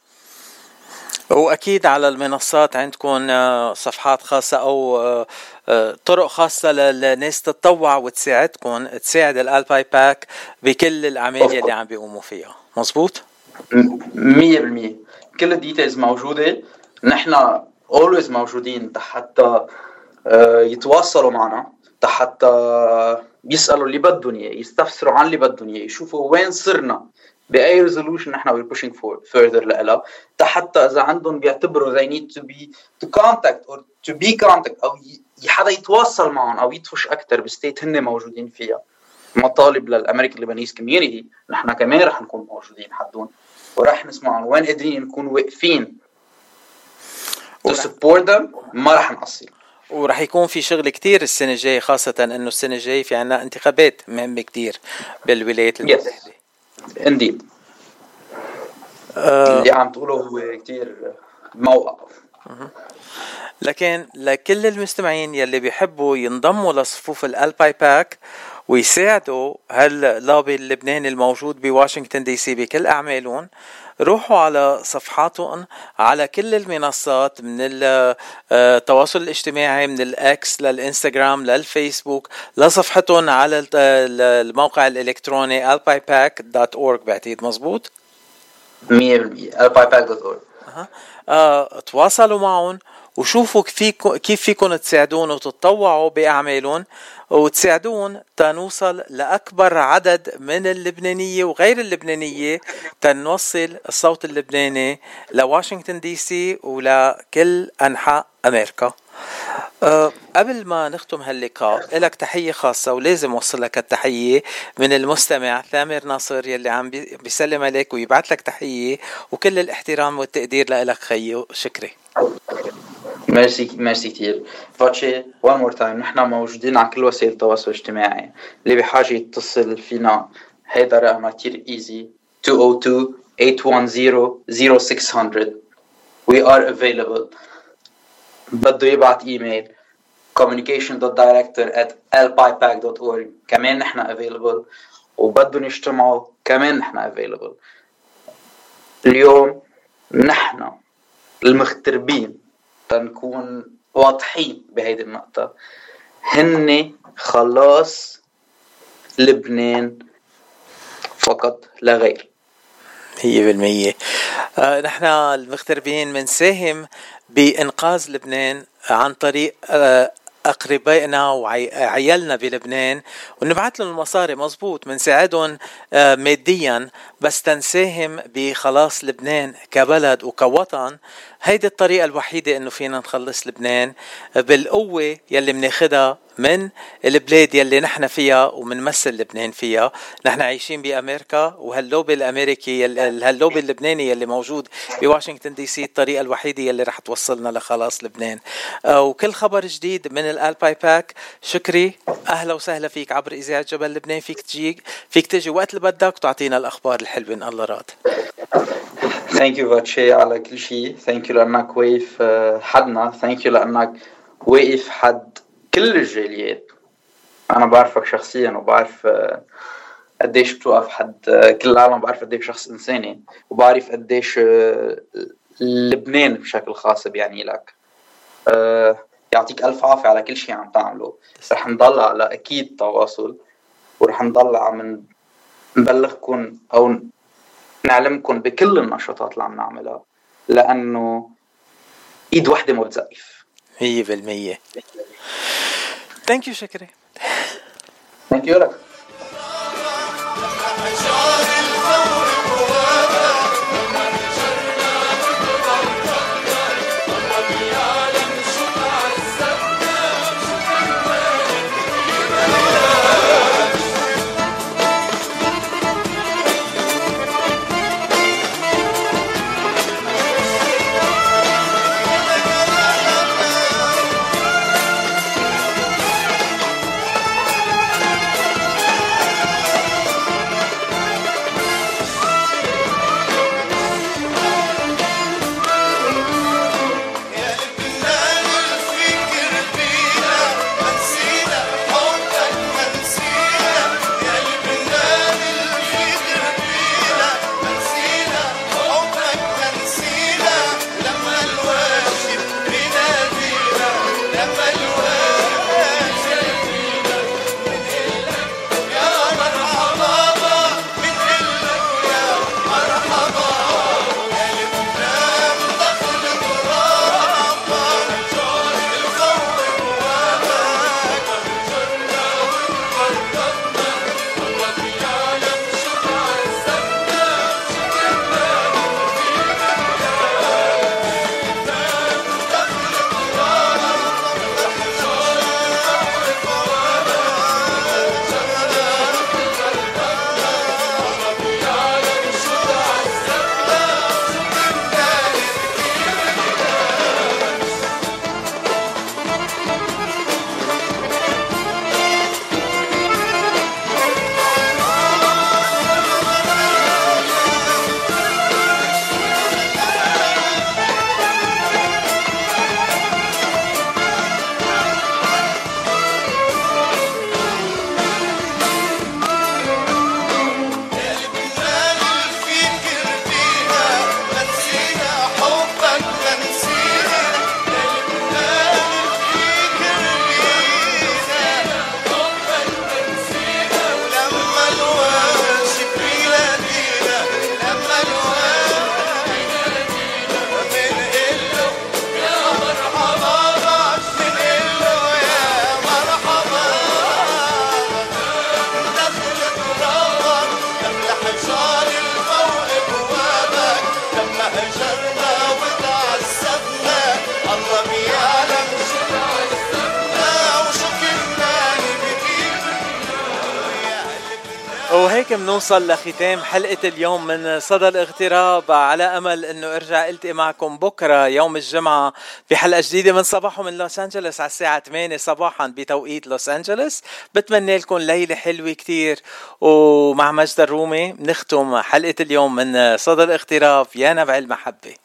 وأكيد على المنصات عندكم آه، صفحات خاصة أو آه، آه، طرق خاصة للناس تتطوع وتساعدكم تساعد الالباي باك بكل الأعمال اللي عم بيقوموا فيها. مزبوط 100% كل ال details موجودة. نحن always موجودين حتى يتواصلوا معنا حتى يسألوا اللي بدهم إياه يستفسروا عن اللي بدهم إياه يشوفوا وين صرنا. بأي resolution نحن we pushing for further لها حتى إذا عندهم بيعتبروا they need to be to contact or to be contact أو حدا يتواصل معهم أو يدفش أكثر ب state هن موجودين فيها. مطالب لل American Lebanese community نحن كمان رح نكون موجودين حدون. ورح نسمع وين قادرين نكون واقفين. To support them ما رح نقصر ورح يكون في شغل كتير السنة الجاية خاصة إنه السنة الجاية في عنا انتخابات مهمة كتير بالولايات المتحدة. indeed اللي عم تقوله هو كتير موقف. لكن لكل المستمعين يلي بيحبوا ينضموا لصفوف الالباي باك ويساعدوا هاللابي اللبناني الموجود بواشنطن دي سي بكل أعمالهم روحوا على صفحاتهم على كل المنصات من التواصل الاجتماعي من الإكس للإنستغرام للفيسبوك لصفحتهم على الموقع الإلكتروني alpaipack.org بعتقد مزبوط 100% alpaipack.org آه تواصلوا معهم وشوفوا كيف فيكم تساعدون وتتطوعوا بأعمالهم. وتساعدون تنوصل لأكبر عدد من اللبنانية وغير اللبنانية. تنوصل الصوت اللبناني لواشنطن دي سي ولكل أنحاء أمريكا. أه قبل ما نختم هاللقاء لك تحية خاصة ولازم وصل لك التحية من المستمع ثامر ناصر يلي عم بيسلم عليك ويبعث لك تحية. وكل الاحترام والتقدير لك خيو شكري merci merci كثير فاتشي one more time نحن موجودين على كل وسائل التواصل الاجتماعي اللي بحاجه يتصل فينا هيدا رقمنا كثير easy 202 810 0600 we are available. بده يبعت ايميل communication.director at lpipack.org كمان نحن available. وبدهم يجتمعوا كمان نحن available. اليوم نحن المغتربين تنكون واضحين بهيدي النقطة. هن خلاص لبنان فقط لا غير. هي بالمية. آه نحن المغتربين بنساهم بإنقاذ لبنان عن طريق آه أقربائنا وعيالنا بلبنان. ونبعث لهم المصاري مزبوط بنساعدهم آه، ماديا. بس تنساهم بخلاص لبنان كبلد وكوطن. هيدي الطريقة الوحيدة إنه فينا نخلص لبنان بالقوة يلي بناخدها من البلاد يلي نحن فيها ومنمثل لبنان فيها. نحن عايشين بأمريكا وهاللوبي الأمريكي هاللوبي اللبناني يلي موجود بواشنطن دي سي الطريقة الوحيدة يلي رح توصلنا لخلاص لبنان. آه، وكل خبر جديد من الألباي باك شكري. أهلا وسهلا فيك عبر إذاعة جبل لبنان. فيك تجي فيك تجي وقت اللي بدك وتعطينا الأخبار الحلوة إن الله راد. thank you فاتشي على كل شيء thank you لانك واقف حدنا thank you لانك واقف حد كل الجاليات أنا بعرفك شخصيا وبعرف آه، قديش بتوقف حد آه، كل العالم بعرف قديش شخص إنساني وبعرف قديش لبنان بشكل خاص بيعني لك. يعطيك ألف عافية على كل شيء عم تعمله. رح نضل على أكيد تواصل ورح نضل عم نبلغكم أو نعلمكم بكل النشاطات اللي عم نعملها لأنه إيد وحدة ما بتزقف. 100% thank you شكري thank you لك. بنوصل لختام حلقة اليوم من صدى الاغتراب. على أمل أنه أرجع ألتقي معكم بكرة يوم الجمعة في حلقة جديدة من صباحو من لوس أنجلوس على الساعة 8 صباحا بتوقيت لوس أنجلوس. بتمنى لكم ليلة حلوة كتير. ومع مجد الرومي نختم حلقة اليوم من صدى الاغتراب. يا نبع المحبة.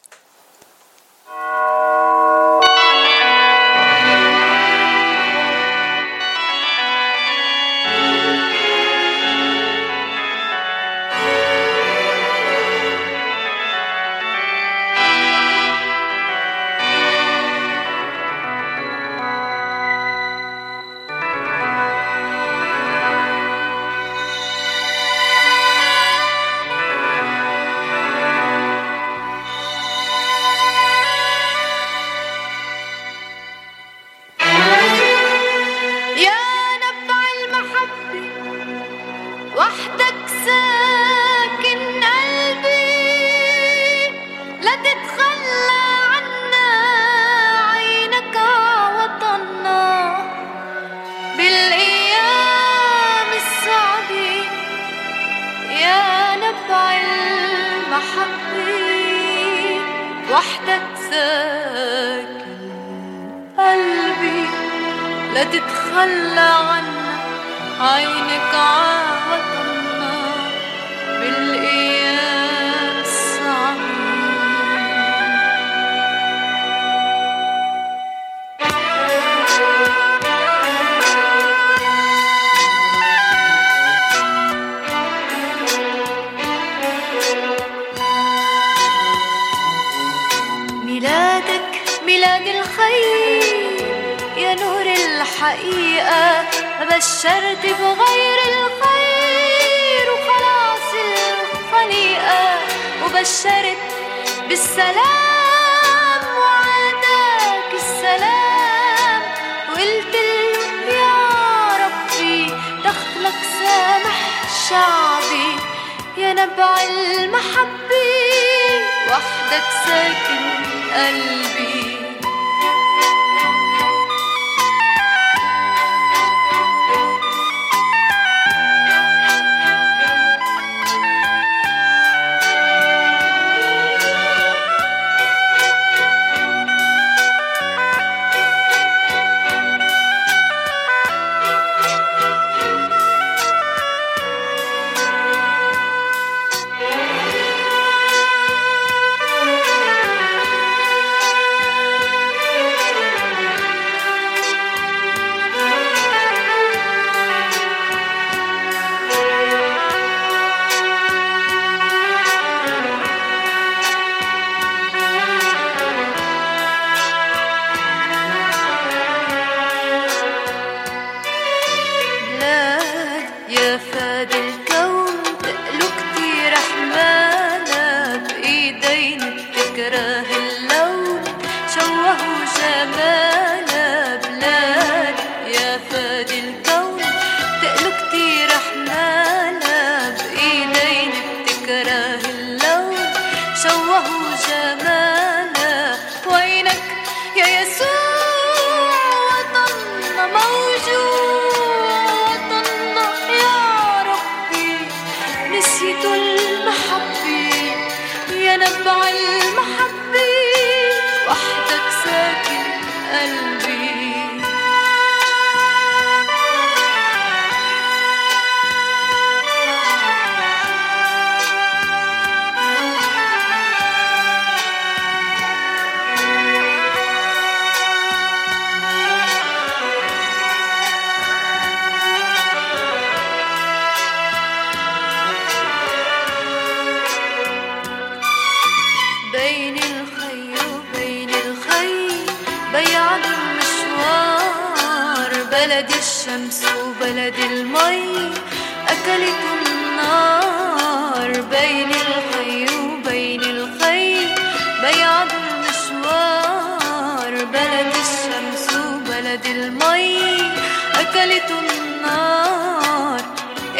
بالأيام الصعبة تبشرت بغير الخير وخلاص الخليقة وبشرت بالسلام وعداك السلام. وقلت له يا ربي دخلك سامح شعبي. يا نبع المحبة وحدك ساكن قلبي.